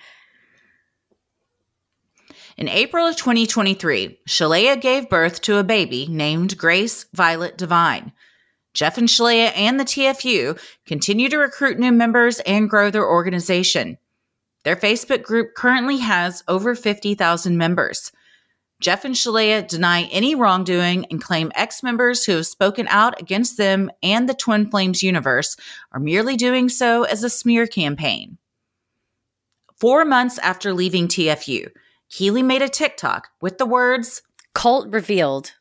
In April of 2023, Shaleia gave birth to a baby named Grace Violet Divine. Jeff and Shaleia and the TFU continue to recruit new members and grow their organization. Their Facebook group currently has over 50,000 members. Jeff and Shaleia deny any wrongdoing and claim ex members who have spoken out against them and the Twin Flames universe are merely doing so as a smear campaign. Four months after leaving TFU, Keeley made a TikTok with the words Cult revealed.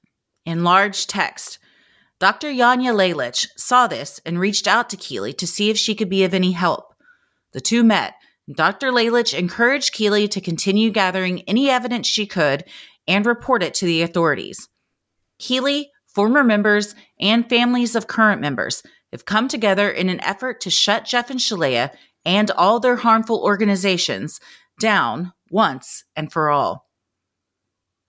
in large text. Dr. Janja Lalich saw this and reached out to Keeley to see if she could be of any help. The two met. Dr. Lalich encouraged Keeley to continue gathering any evidence she could and report it to the authorities. Keeley, former members, and families of current members have come together in an effort to shut Jeff and Shaleia and all their harmful organizations down once and for all.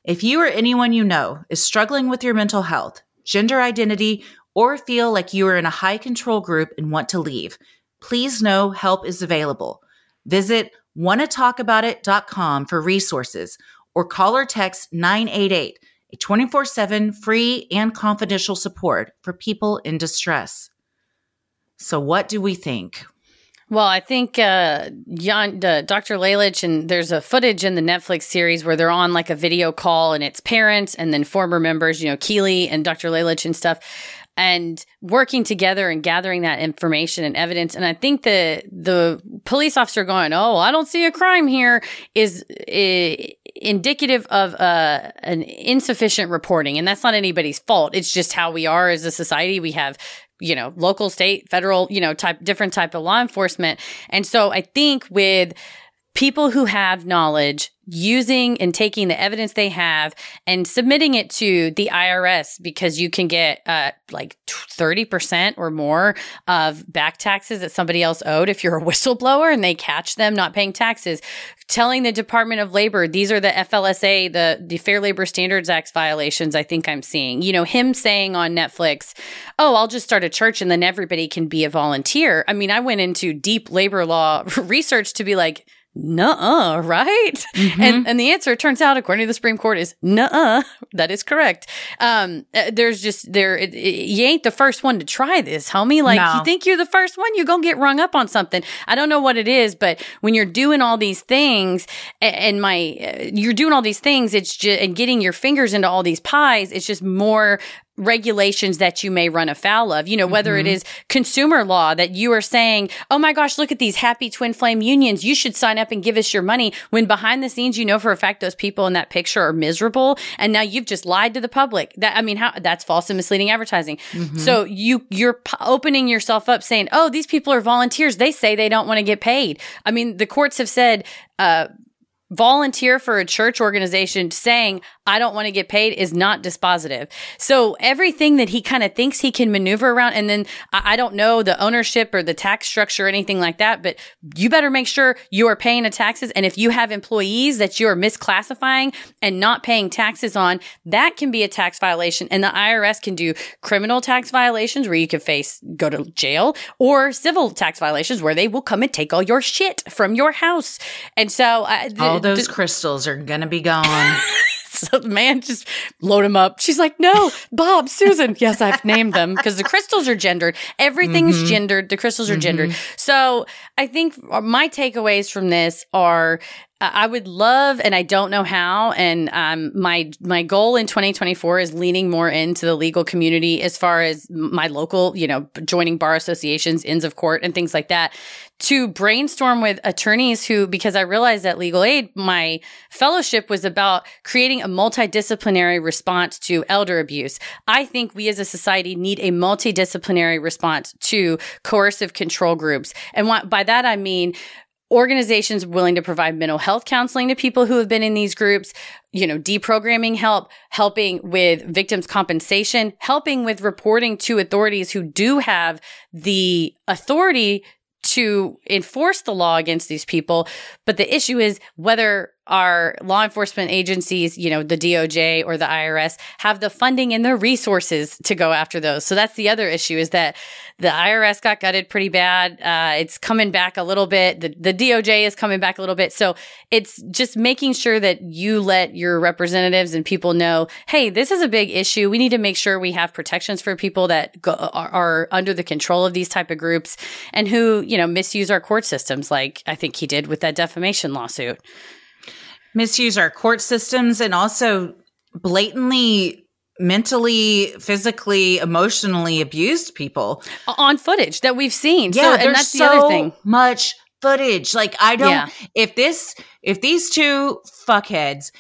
If you or anyone you know is struggling with your mental health, gender identity, or feel like you are in a high control group and want to leave, please know help is available. Visit wannatalkaboutit.com for resources or call or text 988, a 24 7 free and confidential support for people in distress. So, what do we think? Well, I think uh, Jan, uh, Dr. Lalich, and there's a footage in the Netflix series where they're on like a video call and it's parents and then former members, you know, Keeley and Dr. Lalich and stuff, and working together and gathering that information and evidence. And I think the the police officer going, "Oh, I don't see a crime here," is uh, indicative of uh, an insufficient reporting, and that's not anybody's fault. It's just how we are as a society. We have you know local state federal you know type different type of law enforcement and so i think with people who have knowledge using and taking the evidence they have and submitting it to the IRS because you can get uh, like 30% or more of back taxes that somebody else owed if you're a whistleblower and they catch them not paying taxes. Telling the Department of Labor, these are the FLSA, the, the Fair Labor Standards Act violations I think I'm seeing. You know, him saying on Netflix, oh, I'll just start a church and then everybody can be a volunteer. I mean, I went into deep labor law research to be like, nuh-uh, right? Mm-hmm. And and the answer turns out, according to the Supreme Court, is nuh-uh. That is correct. Um, uh, there's just there, it, it, you ain't the first one to try this, homie. Like no. you think you're the first one, you're gonna get rung up on something. I don't know what it is, but when you're doing all these things, and my uh, you're doing all these things, it's just and getting your fingers into all these pies, it's just more regulations that you may run afoul of. You know, whether mm-hmm. it is consumer law that you are saying, oh my gosh, look at these happy twin flame unions. You should sign up and give us your money. When behind the scenes, you know for a fact those people in that picture are miserable. And now you've just lied to the public. That, I mean, how, that's false and misleading advertising. Mm-hmm. So you, you're p- opening yourself up saying, oh, these people are volunteers. They say they don't want to get paid. I mean, the courts have said, uh, volunteer for a church organization saying, I don't want to get paid is not dispositive. So everything that he kind of thinks he can maneuver around, and then I, I, don't know the ownership or the tax structure or anything like that, but you better make sure you are paying the taxes. And if you have employees that you are misclassifying and not paying taxes on, that can be a tax violation. And the IRS can do criminal tax violations where you can face, go to jail or civil tax violations where they will come and take all your shit from your house. And so uh, the, those crystals are to be gone. so the man just load them up. She's like, no, Bob, Susan. yes, I've named them because the crystals are gendered. Everything's mm-hmm. gendered. The crystals are mm-hmm. gendered. So I think my takeaways from this are I would love, and I don't know how. And um, my my goal in 2024 is leaning more into the legal community as far as my local, you know, joining bar associations, inns of court, and things like that. To brainstorm with attorneys who, because I realized that legal aid, my fellowship was about creating a multidisciplinary response to elder abuse. I think we as a society need a multidisciplinary response to coercive control groups. And what, by that I mean organizations willing to provide mental health counseling to people who have been in these groups, you know, deprogramming help, helping with victims compensation, helping with reporting to authorities who do have the authority to enforce the law against these people. But the issue is whether our law enforcement agencies, you know, the DOJ or the IRS have the funding and the resources to go after those. So that's the other issue is that the IRS got gutted pretty bad. Uh, it's coming back a little bit. The, the DOJ is coming back a little bit. So it's just making sure that you let your representatives and people know, hey, this is a big issue. We need to make sure we have protections for people that go, are, are under the control of these type of groups and who, you know, misuse our court systems like I think he did with that defamation lawsuit misuse our court systems and also blatantly mentally, physically, emotionally abused people on footage that we've seen. Yeah, so, and that's the so other thing. Much footage. Like I don't. Yeah. If this, if these two fuckheads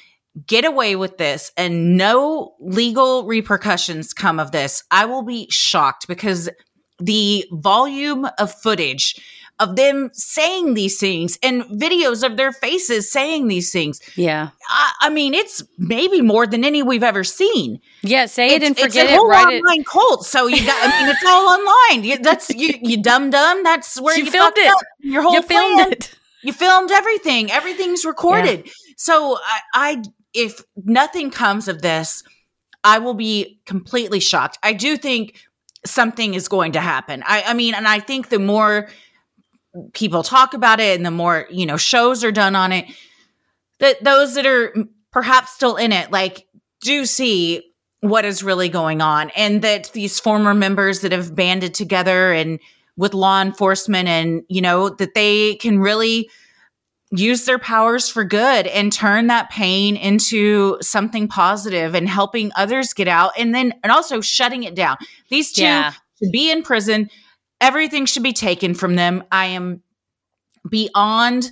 get away with this and no legal repercussions come of this, I will be shocked because the volume of footage of them saying these things and videos of their faces saying these things. Yeah. I, I mean, it's maybe more than any we've ever seen. Yeah, say it and forget it's a whole it. online it. cult. So you got, I mean, it's all online. You, that's you, you dumb dumb. That's where you filmed it. Your whole you filmed plan. it. You filmed everything. Everything's recorded. Yeah. So I, I, if nothing comes of this, I will be completely shocked. I do think something is going to happen. I, I mean, and I think the more people talk about it and the more, you know, shows are done on it, that those that are perhaps still in it, like, do see what is really going on and that these former members that have banded together and with law enforcement and, you know, that they can really use their powers for good and turn that pain into something positive and helping others get out and then and also shutting it down. These two yeah. should be in prison everything should be taken from them. I am beyond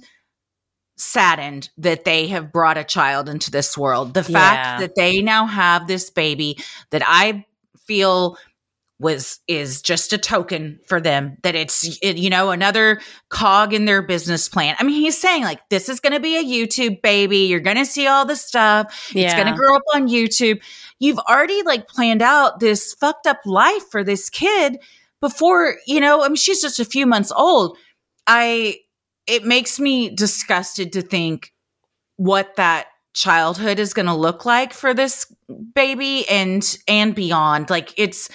saddened that they have brought a child into this world. The fact yeah. that they now have this baby that I feel was is just a token for them that it's it, you know another cog in their business plan. I mean, he's saying like this is going to be a YouTube baby. You're going to see all the stuff. Yeah. It's going to grow up on YouTube. You've already like planned out this fucked up life for this kid before, you know, I mean she's just a few months old. I it makes me disgusted to think what that childhood is going to look like for this baby and and beyond. Like it's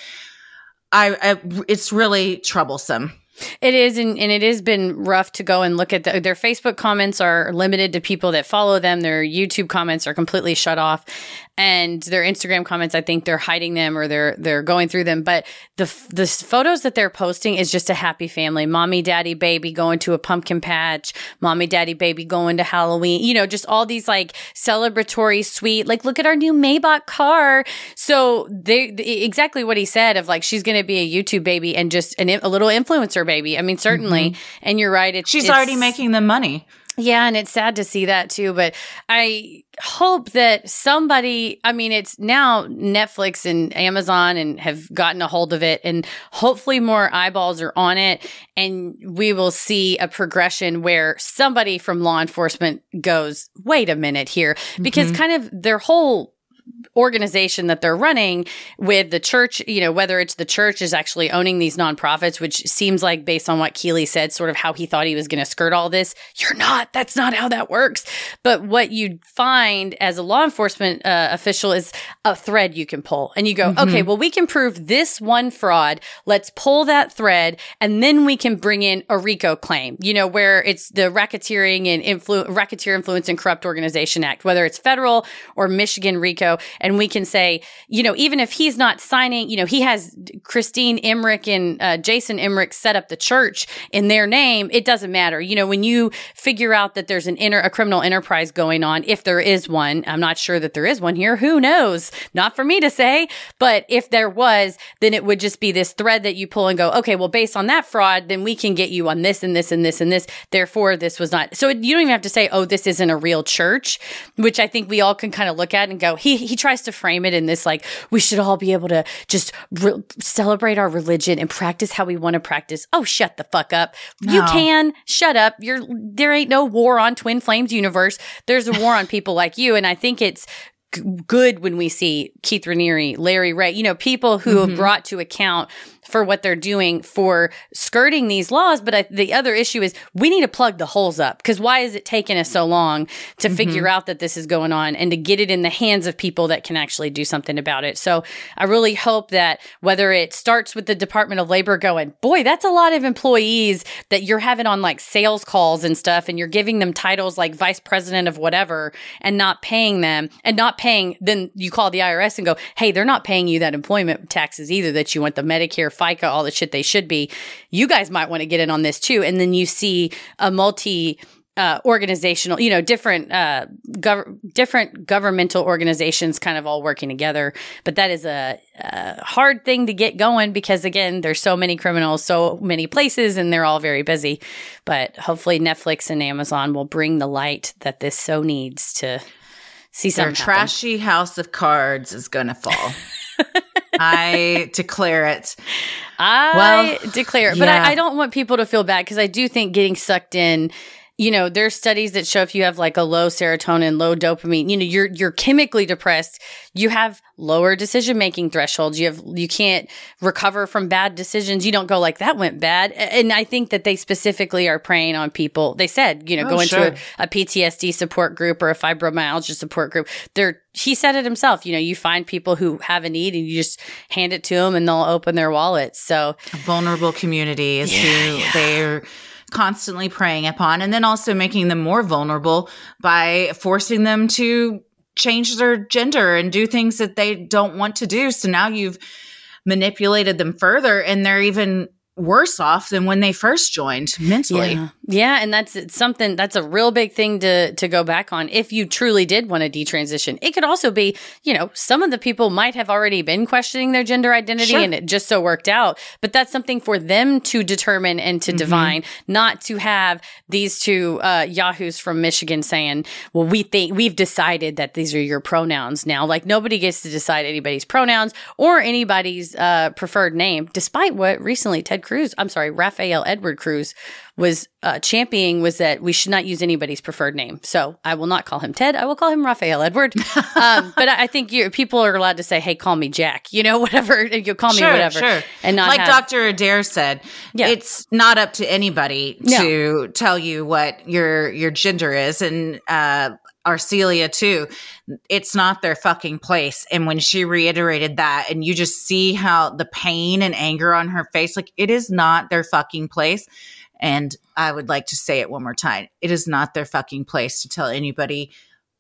I, I it's really troublesome. It is, and, and it has been rough to go and look at the, their Facebook comments are limited to people that follow them. Their YouTube comments are completely shut off and their Instagram comments, I think they're hiding them or they're they're going through them. But the the photos that they're posting is just a happy family: mommy, daddy, baby going to a pumpkin patch, mommy, daddy, baby going to Halloween. You know, just all these like celebratory, sweet. Like, look at our new Maybach car. So they, exactly what he said of like she's going to be a YouTube baby and just an, a little influencer baby. I mean, certainly. Mm-hmm. And you're right. It's, she's it's, already making the money. Yeah, and it's sad to see that too, but I hope that somebody, I mean, it's now Netflix and Amazon and have gotten a hold of it and hopefully more eyeballs are on it and we will see a progression where somebody from law enforcement goes, wait a minute here, because mm-hmm. kind of their whole organization that they're running with the church, you know, whether it's the church is actually owning these nonprofits, which seems like based on what Keeley said, sort of how he thought he was going to skirt all this. You're not. That's not how that works. But what you find as a law enforcement uh, official is a thread you can pull and you go, mm-hmm. okay, well, we can prove this one fraud. Let's pull that thread and then we can bring in a RICO claim, you know, where it's the racketeering and influ- racketeer influence and corrupt organization act, whether it's federal or Michigan RICO and we can say, you know, even if he's not signing, you know, he has Christine Emmerich and uh, Jason Emmerich set up the church in their name. It doesn't matter. You know, when you figure out that there's an inner, a criminal enterprise going on, if there is one, I'm not sure that there is one here. Who knows? Not for me to say, but if there was, then it would just be this thread that you pull and go, okay, well, based on that fraud, then we can get you on this and this and this and this. Therefore, this was not. So you don't even have to say, oh, this isn't a real church, which I think we all can kind of look at and go, he, he tries to frame it in this like we should all be able to just re- celebrate our religion and practice how we want to practice. Oh, shut the fuck up. No. You can shut up. You're there ain't no war on Twin Flames universe. There's a war on people like you and I think it's good when we see Keith Raniere, Larry Ray, you know, people who mm-hmm. have brought to account for what they're doing for skirting these laws. But I, the other issue is we need to plug the holes up because why is it taking us so long to mm-hmm. figure out that this is going on and to get it in the hands of people that can actually do something about it? So I really hope that whether it starts with the Department of Labor going, boy, that's a lot of employees that you're having on like sales calls and stuff, and you're giving them titles like vice president of whatever and not paying them and not paying, then you call the IRS and go, hey, they're not paying you that employment taxes either that you want the Medicare FICA, all the shit they should be. You guys might want to get in on this too. And then you see a multi uh, organizational, you know, different uh, gov- different governmental organizations kind of all working together. But that is a, a, hard thing to get going because again, there's so many criminals, so many places, and they're all very busy. But hopefully, Netflix and Amazon will bring the light that this so needs to see. Their trashy house of cards is going to fall. I declare it. I well, declare it. But I, I don't want people to feel bad because I do think getting sucked in you know, there's studies that show if you have like a low serotonin, low dopamine, you know, you're you're chemically depressed, you have lower decision making thresholds. You have you can't recover from bad decisions. You don't go like that went bad. And I think that they specifically are preying on people. They said, you know, oh, go into a, a PTSD support group or a fibromyalgia support group. They're he said it himself. You know, you find people who have a need and you just hand it to them and they'll open their wallets. So vulnerable community is yeah, who yeah. they're constantly preying upon and then also making them more vulnerable by forcing them to change their gender and do things that they don't want to do. So now you've manipulated them further and they're even worse off than when they first joined mentally. Yeah. Yeah, and that's something that's a real big thing to to go back on if you truly did want to detransition. It could also be, you know, some of the people might have already been questioning their gender identity Sure. and it just so worked out, but that's something for them to determine and to Mhm. divine, not to have these two uh yahoos from Michigan saying, "Well, we think we've decided that these are your pronouns now." Like nobody gets to decide anybody's pronouns or anybody's uh preferred name, despite what recently Ted Cruz, I'm sorry, Rafael Edward Cruz was uh, championing was that we should not use anybody's preferred name. So I will not call him Ted. I will call him Rafael Edward. um, but I think you, people are allowed to say, "Hey, call me Jack." You know, whatever you call me, whatever, sure. and not like have, Dr. Adair said, Yeah. it's not up to anybody No. to tell you what your your gender is, and uh, Arcelia too. It's not their fucking place. And when she reiterated that, and you just see how the pain and anger on her face, like it is not their fucking place. And I would like to say it one more time: it is not their fucking place to tell anybody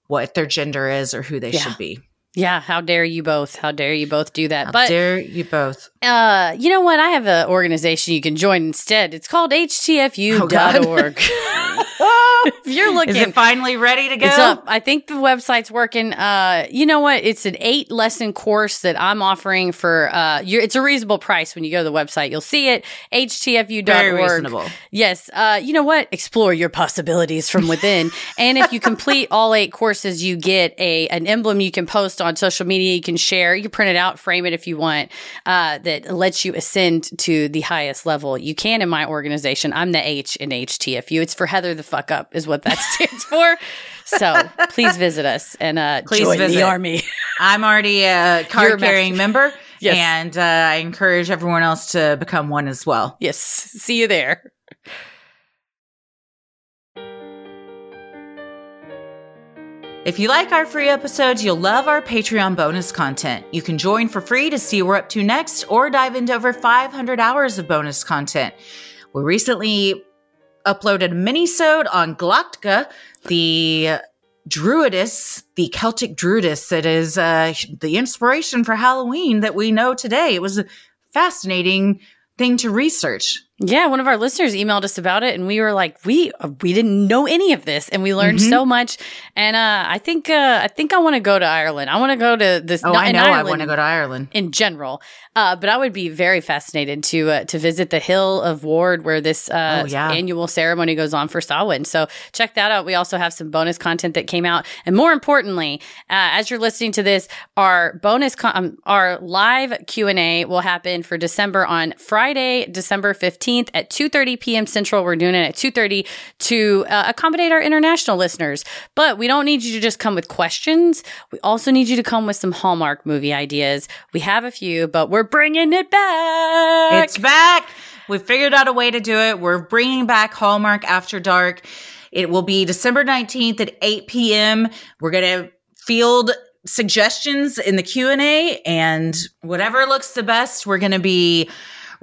what their gender is or who they Yeah. should be. Yeah, how dare you both? How dare you both do that? How but dare you both? uh, you know what? I have an organization you can join instead. It's called htfu.org. if you're looking Is it finally ready to go? It's up. I think the website's working. Uh, you know what? It's an eight lesson course that I'm offering for. Uh, it's a reasonable price when you go to the website. You'll see it. HTFU.org. Very reasonable. Yes. Uh, you know what? Explore your possibilities from within. and if you complete all eight courses, you get a an emblem you can post on social media. You can share. You can print it out, frame it if you want. Uh, that lets you ascend to the highest level you can in my organization. I'm the H in HTFU. It's for Heather the fuck up, is what that stands for. So please visit us and uh, Please join visit. the army. I'm already a card carrying member, Yes. and uh, I encourage everyone else to become one as well. yes. See you there. If you like our free episodes, you'll love our Patreon bonus content. You can join for free to see what we're up to next or dive into over 500 hours of bonus content. We recently uploaded a mini-sode on Galactica, the druidess, the Celtic druidess that is uh, the inspiration for Halloween that we know today. It was a fascinating thing to research. Yeah, one of our listeners emailed us about it, and we were like, we uh, we didn't know any of this, and we learned Mhm. so much. And uh, I think uh, I think I want to go to Ireland. I want to go to this. Oh, not I know I Ireland want to go to Ireland. in general, uh, but I would be very fascinated to uh, to visit the Hill of Ward where this uh, Oh, yeah. annual ceremony goes on for Samhain. So check that out. We also have some bonus content that came out, and more importantly, uh, as you're listening to this, our bonus con- um, our live Q and A will happen for December on Friday, December fifteenth at two thirty p.m. Central. We're doing it at two thirty to uh, accommodate our international listeners. But we don't need you to just come with questions. We also need you to come with some Hallmark movie ideas. We have a few, but we're bringing it back. It's back. We figured out a way to do it. We're bringing back Hallmark After Dark. It will be December 19th at 8 p.m. We're going to field suggestions in the Q&A and whatever looks the best, we're going to be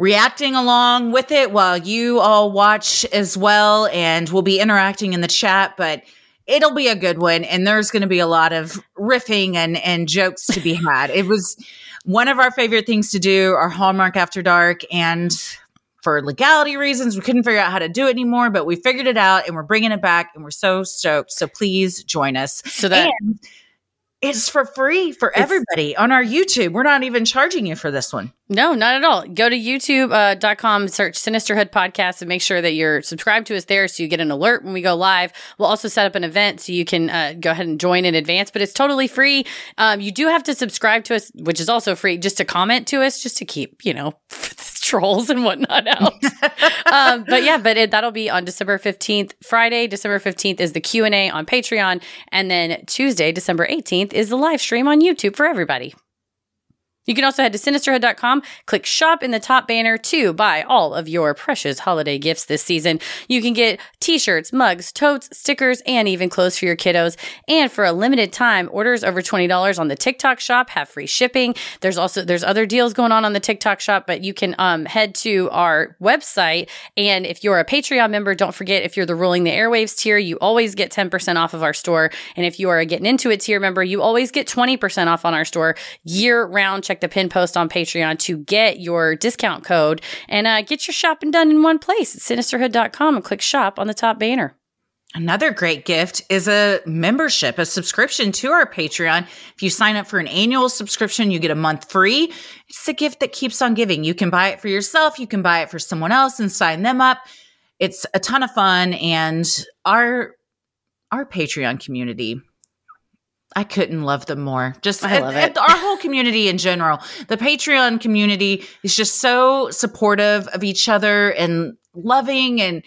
reacting along with it while you all watch as well and we'll be interacting in the chat, but it'll be a good one and there's going to be a lot of riffing and and jokes to be had. it was one of our favorite things to do our Hallmark After Dark and for legality reasons we couldn't figure out how to do it anymore, but we figured it out and we're bringing it back and we're so stoked. So please join us. so that and it's for free for It's- everybody on our YouTube. We're not even charging you for this one. No, not at all. Go to youtube.com, search Sinisterhood Podcast, and make sure that you're subscribed to us there so you get an alert when we go live. We'll also set up an event so you can uh, go ahead and join in advance, but it's totally free. Um, you do have to subscribe to us, which is also free, just to comment to us, just to keep, you know, trolls and whatnot out. um, but yeah, but it, that'll be on December 15th. Friday, December 15th is the Q&A on Patreon. And then Tuesday, December 18th is the live stream on YouTube for everybody. You can also head to sinisterhood.com, click shop in the top banner to buy all of your precious holiday gifts this season. You can get t-shirts, mugs, totes, stickers, and even clothes for your kiddos. And for a limited time, orders over $20 on the TikTok shop have free shipping. There's also, there's other deals going on on the TikTok shop, but you can um, head to our website. And if you're a Patreon member, don't forget if you're the ruling the airwaves tier, you always get 10% off of our store. And if you are a getting into it tier member, you always get 20% off on our store year round. Check the pin post on Patreon to get your discount code and uh, get your shopping done in one place at sinisterhood.com and click shop on the top banner. Another great gift is a membership, a subscription to our Patreon. If you sign up for an annual subscription, you get a month free. It's a gift that keeps on giving. You can buy it for yourself, you can buy it for someone else and sign them up. It's a ton of fun and our our Patreon community I couldn't love them more. Just I love it. our whole community in general. The Patreon community is just so supportive of each other and loving and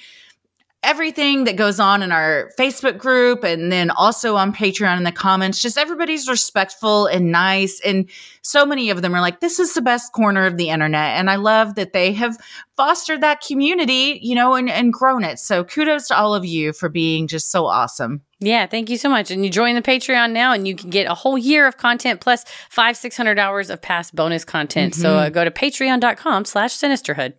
everything that goes on in our Facebook group and then also on Patreon in the comments. Just everybody's respectful and nice. And so many of them are like, this is the best corner of the internet. And I love that they have fostered that community, you know, and, and grown it. So kudos to all of you for being just so awesome. Yeah, thank you so much. And you join the Patreon now and you can get a whole year of content plus five, 600 hours of past bonus content. Mm-hmm. So uh, go to patreon.com slash sinisterhood.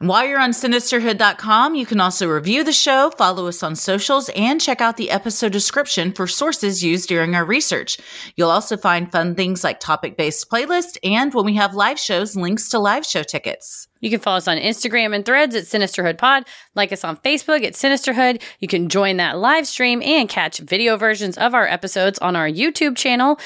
And while you're on sinisterhood.com, you can also review the show, follow us on socials, and check out the episode description for sources used during our research. You'll also find fun things like topic based playlists and when we have live shows, links to live show tickets. You can follow us on Instagram and threads at Sinisterhood Pod, like us on Facebook at Sinisterhood. You can join that live stream and catch video versions of our episodes on our YouTube channel.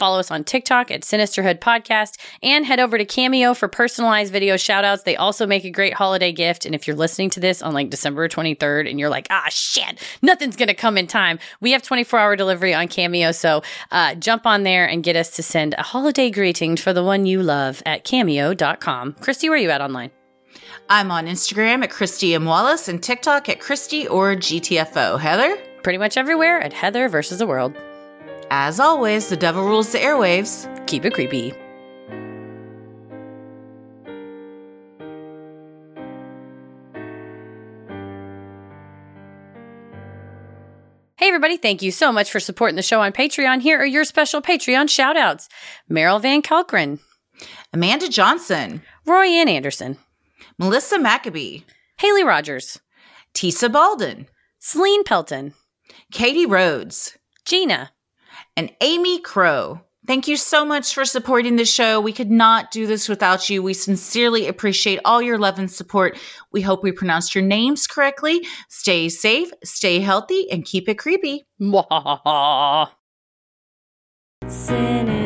Follow us on TikTok at Sinisterhood Podcast and head over to Cameo for personalized video shoutouts. They also make a great holiday gift. And if you're listening to this on like December 23rd and you're like, ah, shit, nothing's going to come in time, we have 24 hour delivery on Cameo. So uh, jump on there and get us to send a holiday greeting for the one you love at cameo.com. Christy, where are you at online? I'm on Instagram at Christy M. Wallace and TikTok at Christy or GTFO. Heather? Pretty much everywhere at Heather versus the world. As always, the devil rules the airwaves. Keep it creepy. Hey, everybody, thank you so much for supporting the show on Patreon. Here are your special Patreon shoutouts. Meryl Van Kalkren, Amanda Johnson, Roy Ann Anderson, Melissa Maccabee, Haley Rogers, Tisa Balden, Celine Pelton, Katie Rhodes, Gina, and Amy Crow. Thank you so much for supporting the show. We could not do this without you. We sincerely appreciate all your love and support. We hope we pronounced your names correctly. Stay safe, stay healthy, and keep it creepy. Say